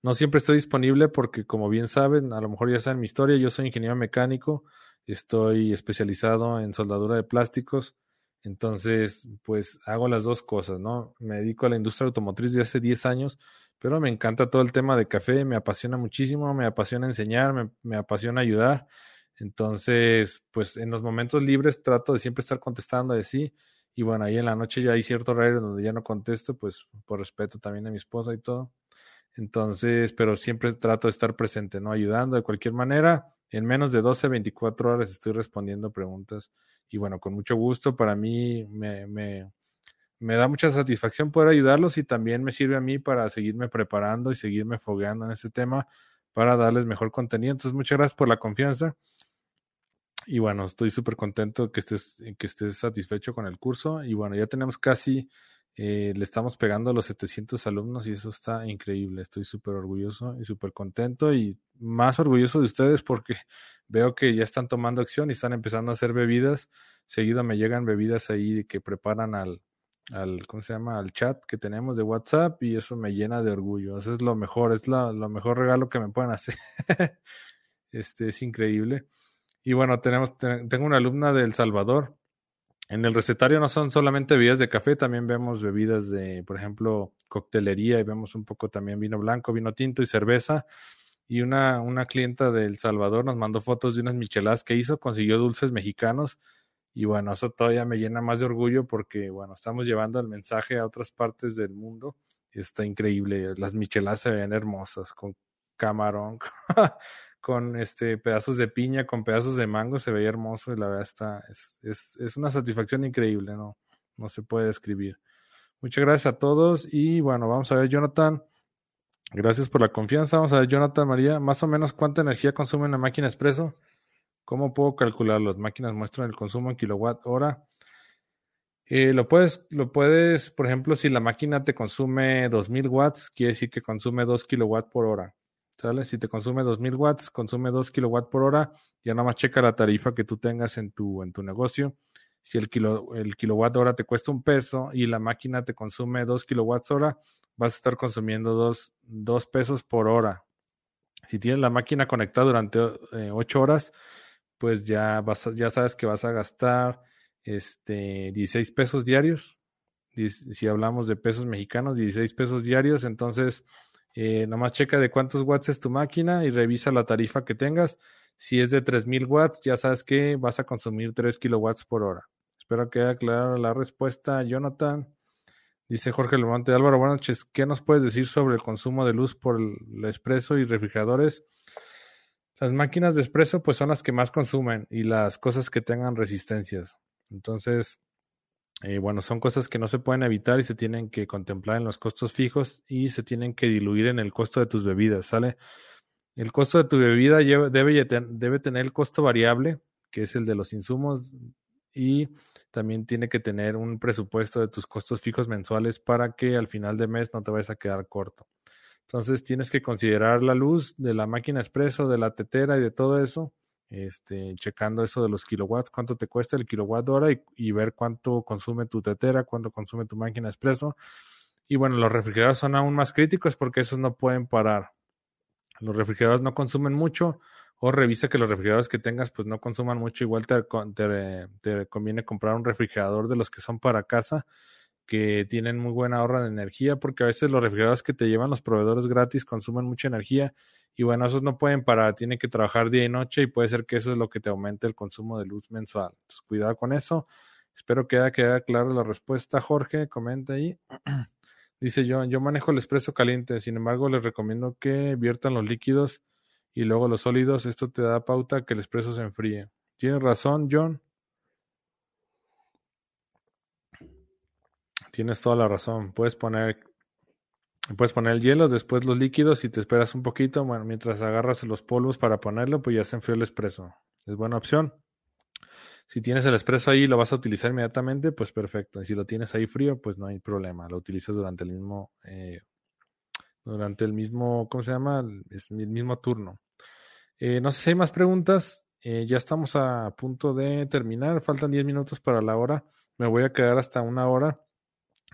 A: No siempre estoy disponible porque como bien saben, a lo mejor ya saben mi historia, yo soy ingeniero mecánico, estoy especializado en soldadura de plásticos, entonces pues hago las dos cosas, ¿no? Me dedico a la industria automotriz de hace 10 años, pero me encanta todo el tema de café, me apasiona muchísimo, me apasiona enseñar, me, apasiona ayudar, entonces pues en los momentos libres trato de siempre estar contestando de sí. Y bueno, ahí en la noche ya hay cierto horario donde ya no contesto, pues por respeto también a mi esposa y todo. Entonces, pero siempre trato de estar presente, ¿no? Ayudando de cualquier manera. En menos de 12, 24 horas estoy respondiendo preguntas y bueno, con mucho gusto. Para mí me, me, me da mucha satisfacción poder ayudarlos y también me sirve a mí para seguirme preparando y seguirme fogueando en este tema para darles mejor contenido. Entonces, muchas gracias por la confianza. Y bueno, estoy súper contento que estés, que estés satisfecho con el curso. Y bueno, ya tenemos casi eh, le estamos pegando a los 700 alumnos y eso está increíble. Estoy súper orgulloso y súper contento y más orgulloso de ustedes porque veo que ya están tomando acción y están empezando a hacer bebidas. Seguido me llegan bebidas ahí que preparan al, ¿cómo se llama? Al chat que tenemos de WhatsApp y eso me llena de orgullo. Eso es lo mejor, es la, lo mejor regalo que me pueden hacer. este es increíble. Y bueno, tenemos, tengo una alumna de El Salvador. En el recetario no son solamente bebidas de café, también vemos bebidas de, por ejemplo, coctelería y vemos un poco también vino blanco, vino tinto y cerveza. Y una, una clienta de Salvador nos mandó fotos de unas micheladas que hizo, consiguió dulces mexicanos. Y bueno, eso todavía me llena más de orgullo porque, bueno, estamos llevando el mensaje a otras partes del mundo. Está increíble. Las micheladas se ven hermosas, con camarón, con este pedazos de piña, con pedazos de mango, se veía hermoso y la verdad está, es, es, es una satisfacción increíble, ¿no? No se puede describir. Muchas gracias a todos y bueno, vamos a ver, Jonathan. Gracias por la confianza. Vamos a ver, Jonathan María, más o menos cuánta energía consume una máquina expreso. ¿Cómo puedo calcularlo? Las máquinas muestran el consumo en kilowatt hora. Eh, lo puedes, lo puedes, por ejemplo, si la máquina te consume 2000 watts, quiere decir que consume 2 kilowatts por hora. Si te consume 2000 watts, consume 2 kilowatts por hora, ya nada más checa la tarifa que tú tengas en tu, en tu negocio. Si el, kilo, el kilowatt hora te cuesta un peso y la máquina te consume 2 kilowatts hora, vas a estar consumiendo 2, pesos por hora. Si tienes la máquina conectada durante 8 eh, horas, pues ya, vas ya sabes que vas a gastar este, 16 pesos diarios. Si hablamos de pesos mexicanos, 16 pesos diarios. Entonces, eh, nomás checa de cuántos watts es tu máquina y revisa la tarifa que tengas. Si es de 3000 watts, ya sabes que vas a consumir 3 kilowatts por hora. Espero que haya clara la respuesta, Jonathan. Dice Jorge Lemonte. Álvaro, buenas noches. ¿Qué nos puedes decir sobre el consumo de luz por el expreso y refrigeradores? Las máquinas de expreso pues son las que más consumen y las cosas que tengan resistencias. Entonces, eh, bueno, son cosas que no se pueden evitar y se tienen que contemplar en los costos fijos y se tienen que diluir en el costo de tus bebidas, ¿sale? El costo de tu bebida debe, debe tener el costo variable, que es el de los insumos, y también tiene que tener un presupuesto de tus costos fijos mensuales para que al final de mes no te vayas a quedar corto. Entonces tienes que considerar la luz de la máquina expreso, de la tetera y de todo eso este, checando eso de los kilowatts, cuánto te cuesta el kilowatt hora y, ver cuánto consume tu tetera, cuánto consume tu máquina expreso. Y bueno, los refrigeradores son aún más críticos porque esos no pueden parar. Los refrigeradores no consumen mucho o revisa que los refrigeradores que tengas pues no consuman mucho. Igual te, te conviene comprar un refrigerador de los que son para casa que tienen muy buena ahorra de energía porque a veces los refrigeradores que te llevan los proveedores gratis consumen mucha energía y bueno, esos no pueden parar, tienen que trabajar día y noche y puede ser que eso es lo que te aumente el consumo de luz mensual. Entonces, cuidado con eso. Espero que haya quedado clara la respuesta, Jorge. Comenta ahí. Dice John, yo manejo el expreso caliente, sin embargo, les recomiendo que viertan los líquidos y luego los sólidos. Esto te da pauta que el expreso se enfríe. Tienes razón, John. Tienes toda la razón. Puedes poner Puedes poner el hielo, después los líquidos y te esperas un poquito. Bueno, mientras agarras los polvos para ponerlo, pues ya se enfrió el espresso. Es buena opción. Si tienes el espresso ahí y lo vas a utilizar inmediatamente, pues perfecto. Y si lo tienes ahí frío, pues no hay problema. Lo utilizas durante el mismo, eh, durante el mismo, ¿cómo se llama? el mismo turno. Eh, no sé si hay más preguntas. Eh, ya estamos a punto de terminar. Faltan 10 minutos para la hora. Me voy a quedar hasta una hora.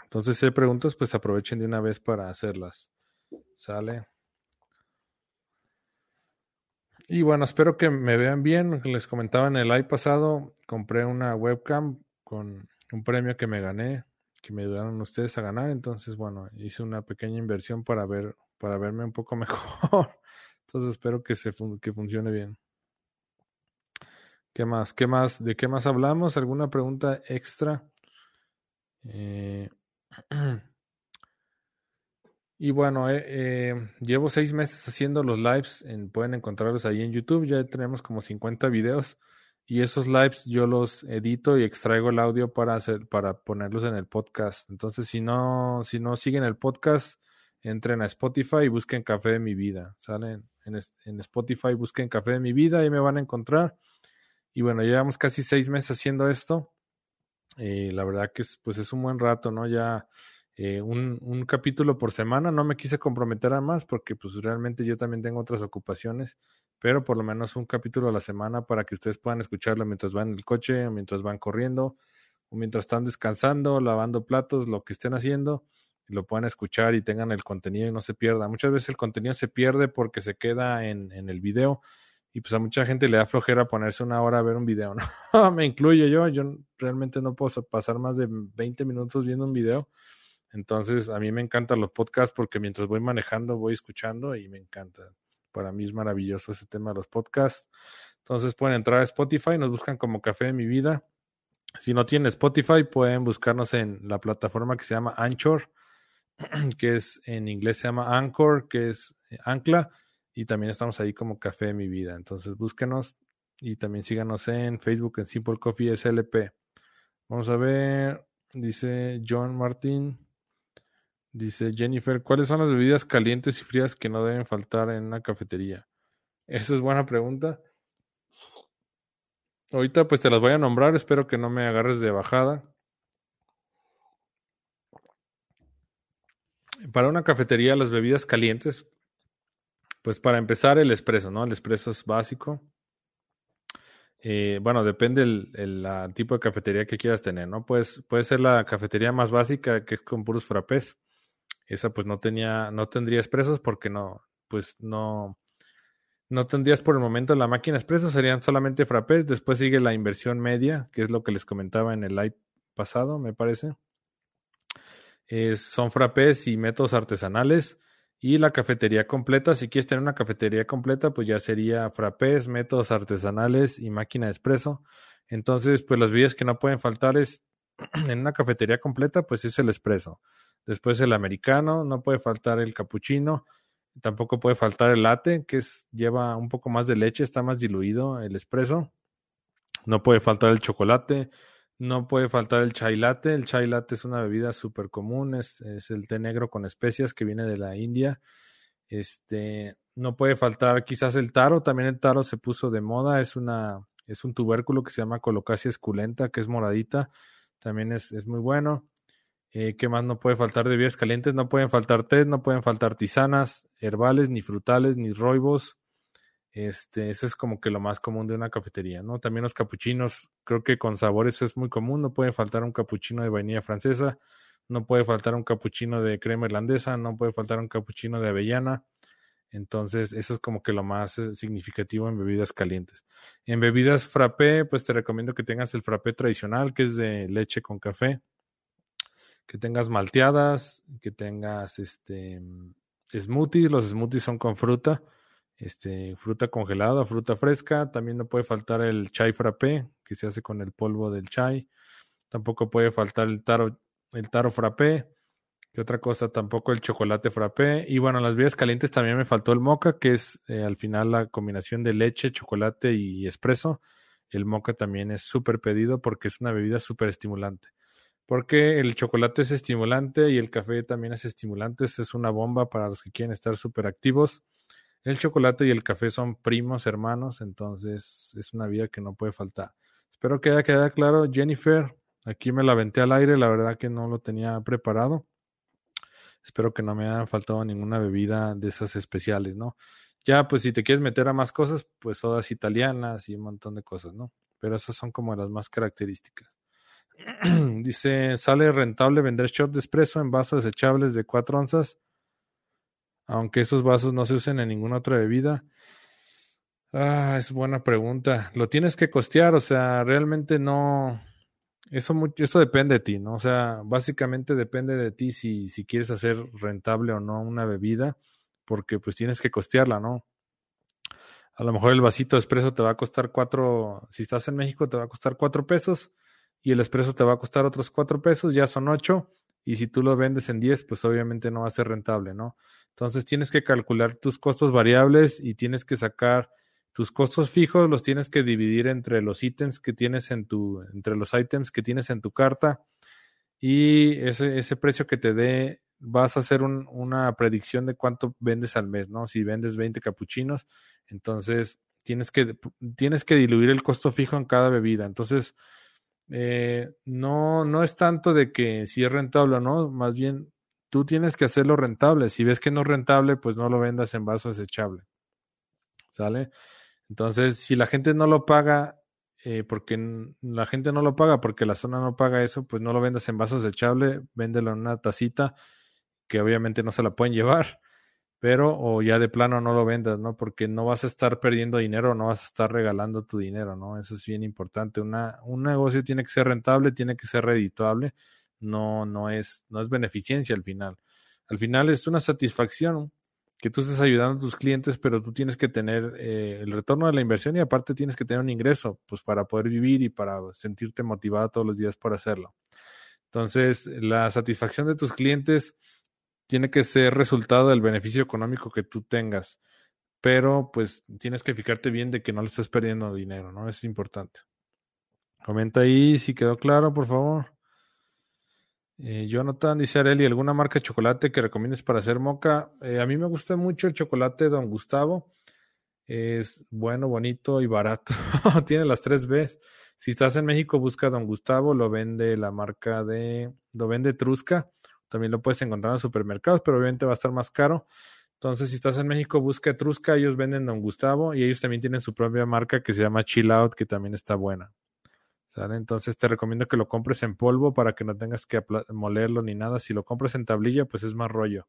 A: Entonces, si hay preguntas, pues aprovechen de una vez para hacerlas. ¿Sale? Y bueno, espero que me vean bien. Les comentaba en el live pasado, compré una webcam con un premio que me gané, que me ayudaron ustedes a ganar. Entonces, bueno, hice una pequeña inversión para ver, para verme un poco mejor. Entonces espero que se que funcione bien. ¿Qué más? ¿Qué más? ¿De qué más hablamos? ¿Alguna pregunta extra? Eh, y bueno, eh, eh, llevo seis meses haciendo los lives, pueden encontrarlos ahí en YouTube, ya tenemos como 50 videos y esos lives yo los edito y extraigo el audio para hacer, para ponerlos en el podcast. Entonces, si no, si no siguen el podcast, entren a Spotify y busquen Café de mi vida. Salen en, en Spotify, busquen Café de mi vida y me van a encontrar. Y bueno, llevamos casi seis meses haciendo esto. Eh, la verdad que es, pues es un buen rato, ¿no? Ya eh, un, un, capítulo por semana, no me quise comprometer a más porque pues realmente yo también tengo otras ocupaciones, pero por lo menos un capítulo a la semana para que ustedes puedan escucharlo mientras van en el coche, mientras van corriendo, o mientras están descansando, lavando platos, lo que estén haciendo, lo puedan escuchar y tengan el contenido y no se pierda. Muchas veces el contenido se pierde porque se queda en, en el video y pues a mucha gente le da flojera ponerse una hora a ver un video, ¿no? Me incluye yo, yo realmente no puedo pasar más de 20 minutos viendo un video. Entonces, a mí me encantan los podcasts porque mientras voy manejando voy escuchando y me encanta. Para mí es maravilloso ese tema de los podcasts. Entonces pueden entrar a Spotify, nos buscan como Café de mi vida. Si no tienen Spotify, pueden buscarnos en la plataforma que se llama Anchor, que es en inglés se llama Anchor, que es eh, Ancla, y también estamos ahí como Café de mi vida. Entonces búsquenos y también síganos en Facebook en Simple Coffee SLP. Vamos a ver, dice John Martin, dice Jennifer, ¿cuáles son las bebidas calientes y frías que no deben faltar en una cafetería? Esa es buena pregunta. Ahorita pues te las voy a nombrar, espero que no me agarres de bajada. Para una cafetería, las bebidas calientes, pues para empezar el espresso, ¿no? El espresso es básico. Eh, bueno, depende el, tipo de cafetería que quieras tener, ¿no? Pues, puede ser la cafetería más básica que es con puros frappés. Esa pues no tenía, no tendría expresos porque no, pues no, no tendrías por el momento la máquina expreso, serían solamente frappés. Después sigue la inversión media, que es lo que les comentaba en el live pasado, me parece. son frappés y métodos artesanales. Y la cafetería completa, si quieres tener una cafetería completa, pues ya sería frappés, métodos artesanales y máquina de espresso. Entonces, pues las bebidas que no pueden faltar es en una cafetería completa, pues es el espresso. Después el americano, no puede faltar el cappuccino, Tampoco puede faltar el latte, que es, lleva un poco más de leche, está más diluido el espresso. No puede faltar el chocolate, no puede faltar el chai latte. El chai latte es una bebida súper común, es, el té negro con especias que viene de la India. Este, no puede faltar quizás el taro, también el taro se puso de moda, es una es un tubérculo que se llama colocasia esculenta, que es moradita, también es, es muy bueno. Eh, ¿Qué más no puede faltar de bebidas calientes? No pueden faltar té, no pueden faltar tisanas, herbales, ni frutales, ni roibos. Este, ese es como que lo más común de una cafetería, ¿no? También los capuchinos, creo que con sabores es muy común. No puede faltar un capuchino de vainilla francesa, no puede faltar un capuchino de crema irlandesa, no puede faltar un capuchino de avellana. Entonces, eso es como que lo más eh, significativo en bebidas calientes. En bebidas frappé, pues te recomiendo que tengas el frappé tradicional, que es de leche con café que tengas malteadas, que tengas este smoothies, los smoothies son con fruta, este, fruta congelada, fruta fresca, también no puede faltar el chai frappé, que se hace con el polvo del chai, tampoco puede faltar el taro, el taro frappé, que otra cosa, tampoco el chocolate frappé, y bueno, las bebidas calientes también me faltó el mocha, que es eh, al final la combinación de leche, chocolate y espresso, el mocha también es súper pedido porque es una bebida súper estimulante. Porque el chocolate es estimulante y el café también es estimulante, es una bomba para los que quieren estar súper activos. El chocolate y el café son primos hermanos, entonces es una vida que no puede faltar. Espero que haya quedado claro. Jennifer, aquí me la aventé al aire, la verdad que no lo tenía preparado. Espero que no me haya faltado ninguna bebida de esas especiales, ¿no? Ya, pues si te quieres meter a más cosas, pues sodas italianas y un montón de cosas, ¿no? Pero esas son como las más características. Dice, sale rentable vender shot de espresso en vasos desechables de 4 onzas, aunque esos vasos no se usen en ninguna otra bebida. Ah, es buena pregunta. Lo tienes que costear, o sea, realmente no. Eso, eso depende de ti, ¿no? O sea, básicamente depende de ti si, si quieres hacer rentable o no una bebida, porque pues tienes que costearla, ¿no? A lo mejor el vasito de espresso te va a costar cuatro, si estás en México te va a costar cuatro pesos y el expreso te va a costar otros cuatro pesos, ya son ocho, y si tú lo vendes en 10, pues obviamente no va a ser rentable, ¿no? Entonces tienes que calcular tus costos variables y tienes que sacar tus costos fijos, los tienes que dividir entre los ítems que tienes en tu, entre los ítems que tienes en tu carta y ese, ese precio que te dé, vas a hacer una predicción de cuánto vendes al mes, ¿no? Si vendes 20 capuchinos, entonces tienes que, tienes que diluir el costo fijo en cada bebida. Entonces, eh, no, no es tanto de que si es rentable o no, más bien tú tienes que hacerlo rentable. Si ves que no es rentable, pues no lo vendas en vaso desechable. ¿Sale? Entonces, si la gente no lo paga, eh, porque la gente no lo paga porque la zona no paga eso, pues no lo vendas en vaso desechable, véndelo en una tacita que obviamente no se la pueden llevar. pero o ya de plano no lo vendas, ¿no? Porque no vas a estar perdiendo dinero, no vas a estar regalando tu dinero, ¿no? Eso es bien importante. Una, un negocio tiene que ser rentable, tiene que ser redituable, no, no, es, no es beneficencia al final. Al final es una satisfacción que tú estés ayudando a tus clientes, pero tú tienes que tener eh, el retorno de la inversión y aparte tienes que tener un ingreso, pues para poder vivir y para sentirte motivado todos los días por hacerlo. Entonces, la satisfacción de tus clientes tiene que ser resultado del beneficio económico que tú tengas, pero pues tienes que fijarte bien de que no le estés perdiendo dinero, ¿no? Es importante. Comenta ahí si quedó claro, por favor. Eh, Jonathan dice Areli, ¿alguna marca de chocolate que recomiendes para hacer moca? Eh, a mí me gusta mucho el chocolate Don Gustavo. Es bueno, bonito y barato. Tiene las tres Bs. Si estás en México, busca Don Gustavo, lo vende la marca de, lo vende Trusca. También lo puedes encontrar en supermercados, pero obviamente va a estar más caro. Entonces, si estás en México, busca Etrusca, ellos venden Don Gustavo y ellos también tienen su propia marca que se llama Chill Out, que también está buena. Entonces te recomiendo que lo compres en polvo para que no tengas que molerlo ni nada. Si lo compras en tablilla, pues es más rollo.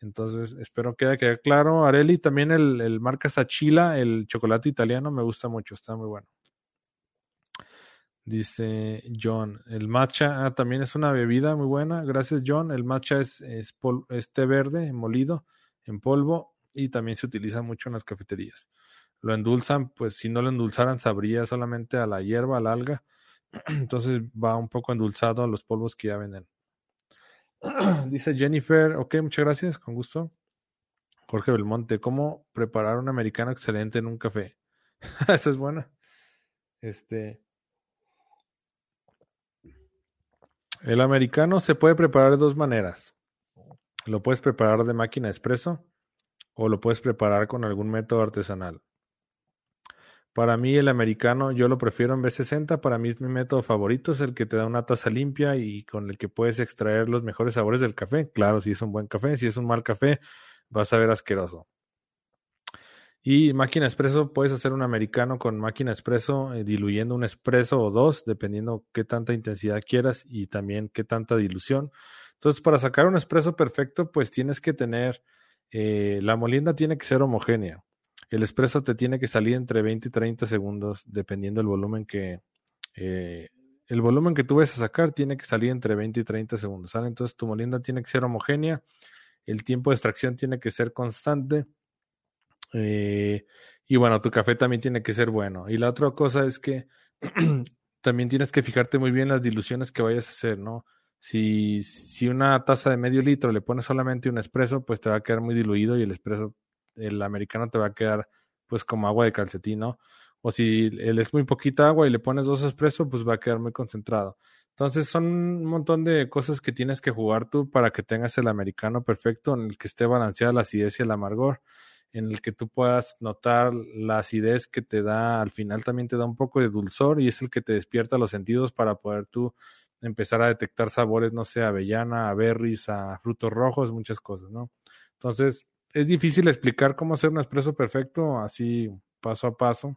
A: Entonces, espero que quede claro. Areli, también el, el marca Sachila, el chocolate italiano, me gusta mucho, está muy bueno. Dice John, el matcha ah, también es una bebida muy buena. Gracias, John. El matcha es, es, té verde molido en polvo y también se utiliza mucho en las cafeterías. Lo endulzan, pues si no lo endulzaran, sabría solamente a la hierba, al alga. Entonces va un poco endulzado a los polvos que ya venden. Dice Jennifer, ok, muchas gracias, con gusto. Jorge Belmonte, ¿cómo preparar un americano excelente en un café? Esa es buena. Este, El americano se puede preparar de dos maneras. Lo puedes preparar de máquina expreso o lo puedes preparar con algún método artesanal. Para mí el americano yo lo prefiero en B60, para mí es mi método favorito, es el que te da una taza limpia y con el que puedes extraer los mejores sabores del café. Claro, si es un buen café, si es un mal café, vas a ver asqueroso. Y máquina expreso, puedes hacer un americano con máquina expreso, eh, diluyendo un expreso o dos, dependiendo qué tanta intensidad quieras y también qué tanta dilución. Entonces, para sacar un expreso perfecto, pues tienes que tener, eh, la molienda tiene que ser homogénea. El expreso te tiene que salir entre 20 y 30 segundos, dependiendo del volumen que, eh, el volumen que tú vas a sacar tiene que salir entre 20 y 30 segundos. Entonces, tu molienda tiene que ser homogénea, el tiempo de extracción tiene que ser constante eh, y bueno, tu café también tiene que ser bueno. Y la otra cosa es que también tienes que fijarte muy bien las diluciones que vayas a hacer, ¿no? Si, si una taza de medio litro le pones solamente un espresso, pues te va a quedar muy diluido y el espresso, el americano te va a quedar pues como agua de calcetín, ¿no? O si él es muy poquita agua y le pones dos espresso, pues va a quedar muy concentrado. Entonces son un montón de cosas que tienes que jugar tú para que tengas el americano perfecto en el que esté balanceada la acidez y el amargor en el que tú puedas notar la acidez que te da, al final también te da un poco de dulzor y es el que te despierta los sentidos para poder tú empezar a detectar sabores, no sé, avellana, a berries, a frutos rojos, muchas cosas, ¿no? Entonces, es difícil explicar cómo hacer un espresso perfecto así paso a paso,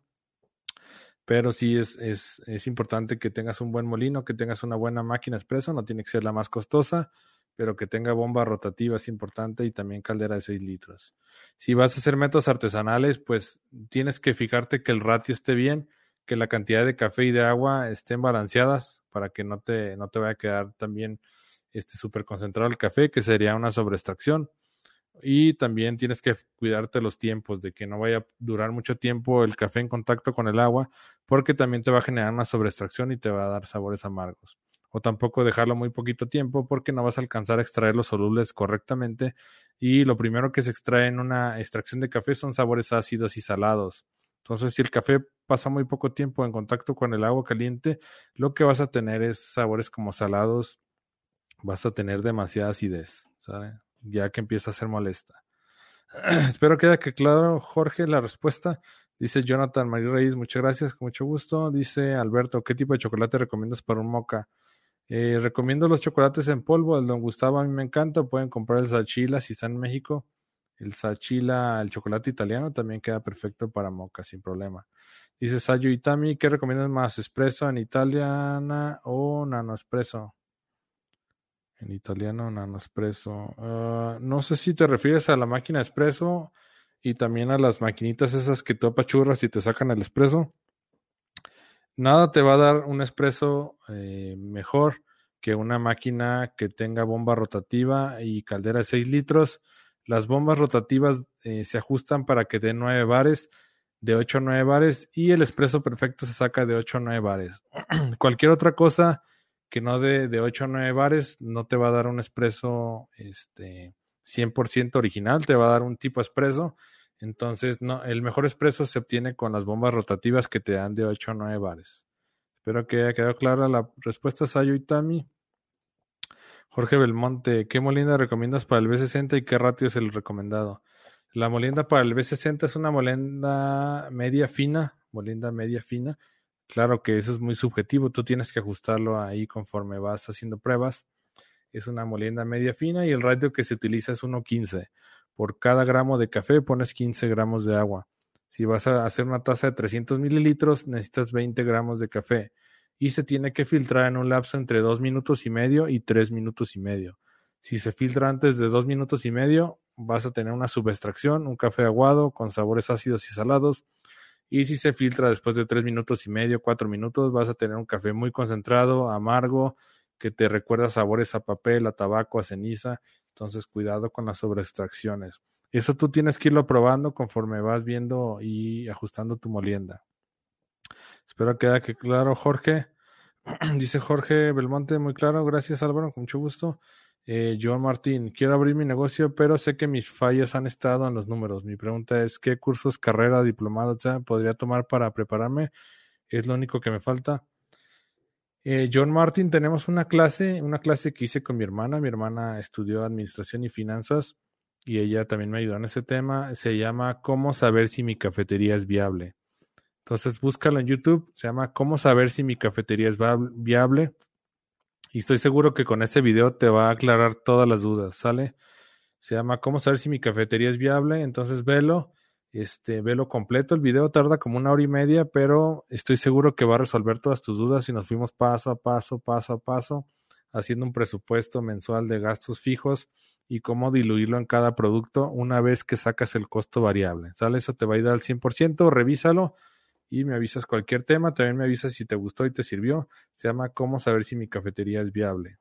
A: pero sí es, es, es importante que tengas un buen molino, que tengas una buena máquina espresso, no tiene que ser la más costosa, pero que tenga bomba rotativa es importante y también caldera de 6 litros. Si vas a hacer métodos artesanales, pues tienes que fijarte que el ratio esté bien, que la cantidad de café y de agua estén balanceadas para que no te, no te vaya a quedar también este súper concentrado el café, que sería una sobreextracción. Y también tienes que cuidarte los tiempos, de que no vaya a durar mucho tiempo el café en contacto con el agua, porque también te va a generar una sobreextracción y te va a dar sabores amargos o tampoco dejarlo muy poquito tiempo porque no vas a alcanzar a extraer los solubles correctamente y lo primero que se extrae en una extracción de café son sabores ácidos y salados. Entonces, si el café pasa muy poco tiempo en contacto con el agua caliente, lo que vas a tener es sabores como salados, vas a tener demasiada acidez, ¿sabes? Ya que empieza a ser molesta. Espero que claro, Jorge, la respuesta. Dice Jonathan María Reyes, muchas gracias, con mucho gusto. Dice Alberto, ¿qué tipo de chocolate recomiendas para un moca? Eh, recomiendo los chocolates en polvo. El Don Gustavo a mí me encanta. Pueden comprar el Sachila si están en México. El Sachila, el chocolate italiano, también queda perfecto para moca sin problema. Dice Sayo Itami, ¿qué recomiendas más? ¿Espresso en italiana o nano espresso? En italiano, nano espresso. Ah, no sé si te refieres a la máquina espresso y también a las maquinitas esas que tú apachurras y te sacan el espresso. Nada te va a dar un espresso eh, mejor que una máquina que tenga bomba rotativa y caldera de 6 litros. Las bombas rotativas eh, se ajustan para que den 9 bares, de 8 a 9 bares, y el espresso perfecto se saca de 8 a 9 bares. Cualquier otra cosa que no dé de 8 a 9 bares no te va a dar un espresso este, 100% original, te va a dar un tipo espresso. Entonces, no, el mejor espresso se obtiene con las bombas rotativas que te dan de 8 a 9 bares. Espero que haya quedado clara la respuesta, Sayo y Tami. Jorge Belmonte, ¿qué molienda recomiendas para el B60 y qué ratio es el recomendado? La molienda para el B60 es una molienda media fina, molienda media fina, Claro que eso es muy subjetivo, tú tienes que ajustarlo ahí conforme vas haciendo pruebas. Es una molienda media fina y el ratio que se utiliza es 1.15. Por cada gramo de café pones 15 gramos de agua. Si vas a hacer una taza de 300 mililitros, necesitas 20 gramos de café y se tiene que filtrar en un lapso entre 2 minutos y medio y 3 minutos y medio. Si se filtra antes de 2 minutos y medio, vas a tener una subextracción, un café aguado con sabores ácidos y salados y si se filtra después de tres minutos y medio, cuatro minutos, vas a tener un café muy concentrado, amargo, que te recuerda sabores a papel, a tabaco, a ceniza. Entonces, cuidado con las sobreextracciones. Eso tú tienes que irlo probando conforme vas viendo y ajustando tu molienda. Espero que claro, Jorge. Dice Jorge Belmonte, muy claro. Gracias, Álvaro, con mucho gusto. Eh, Joan Martín, quiero abrir mi negocio, pero sé que mis fallas han estado en los números. Mi pregunta es, ¿qué cursos, carrera, diplomado, podría tomar para prepararme? Es lo único que me falta. Eh, John Martin, tenemos una clase, una clase que hice con mi hermana. Mi hermana estudió administración y finanzas y ella también me ayudó en ese tema. Se llama ¿Cómo saber si mi cafetería es viable? Entonces búscalo en YouTube. Se llama ¿Cómo saber si mi cafetería es viable? Y estoy seguro que con ese video te va a aclarar todas las dudas, ¿sale? Se llama ¿Cómo saber si mi cafetería es viable? Entonces velo, este, velo completo. El video tarda como una hora y media, pero estoy seguro que va a resolver todas tus dudas si nos fuimos paso a paso, paso a paso, haciendo un presupuesto mensual de gastos fijos y cómo diluirlo en cada producto una vez que sacas el costo variable. ¿Sale? Eso te va a ayudar al 100%, revísalo y me avisas cualquier tema. También me avisas si te gustó y te sirvió. Se llama Cómo saber si mi cafetería es viable.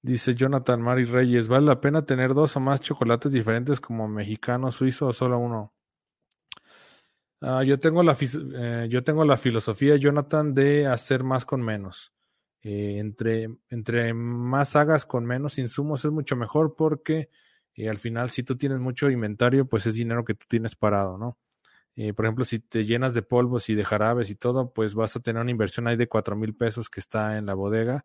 A: Dice Jonathan Mari Reyes, ¿vale la pena tener dos o más chocolates diferentes como mexicano, suizo o solo uno? Ah, yo, tengo la, eh, yo tengo la filosofía, Jonathan, de hacer más con menos. Eh, entre, entre más hagas con menos insumos es mucho mejor porque eh, al final si tú tienes mucho inventario, pues es dinero que tú tienes parado, ¿no? Eh, por ejemplo, si te llenas de polvos y de jarabes y todo, pues vas a tener una inversión ahí de cuatro mil pesos que está en la bodega.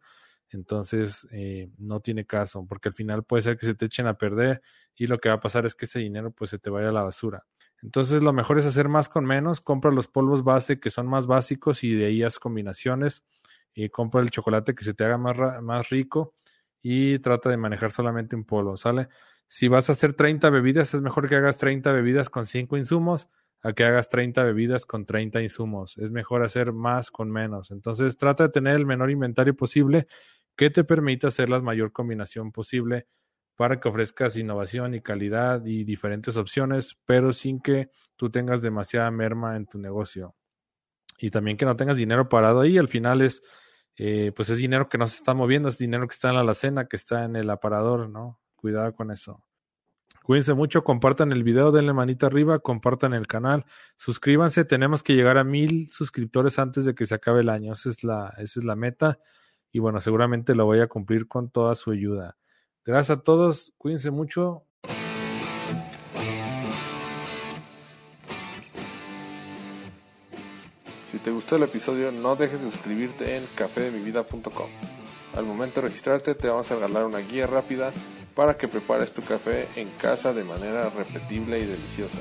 A: Entonces, eh, no tiene caso, porque al final puede ser que se te echen a perder y lo que va a pasar es que ese dinero pues se te vaya a la basura. Entonces, lo mejor es hacer más con menos. Compra los polvos base que son más básicos y de ahí haz combinaciones. Y compra el chocolate que se te haga más, más rico y trata de manejar solamente un polvo, ¿sale? Si vas a hacer 30 bebidas, es mejor que hagas 30 bebidas con 5 insumos a que hagas 30 bebidas con 30 insumos. Es mejor hacer más con menos. Entonces trata de tener el menor inventario posible que te permita hacer la mayor combinación posible para que ofrezcas innovación y calidad y diferentes opciones, pero sin que tú tengas demasiada merma en tu negocio. Y también que no tengas dinero parado ahí. Al final es, eh, pues es dinero que no se está moviendo, es dinero que está en la alacena, que está en el aparador, ¿no? Cuidado con eso. Cuídense mucho, compartan el video, denle manita arriba, compartan el canal, suscríbanse, tenemos que llegar a mil suscriptores antes de que se acabe el año, esa es la, esa es la meta y bueno, seguramente lo voy a cumplir con toda su ayuda. Gracias a todos, cuídense mucho.
B: Si te gustó el episodio, no dejes de suscribirte en cafedemivida.com. Al momento de registrarte te vamos a regalar una guía rápida para que prepares tu café en casa de manera repetible y deliciosa.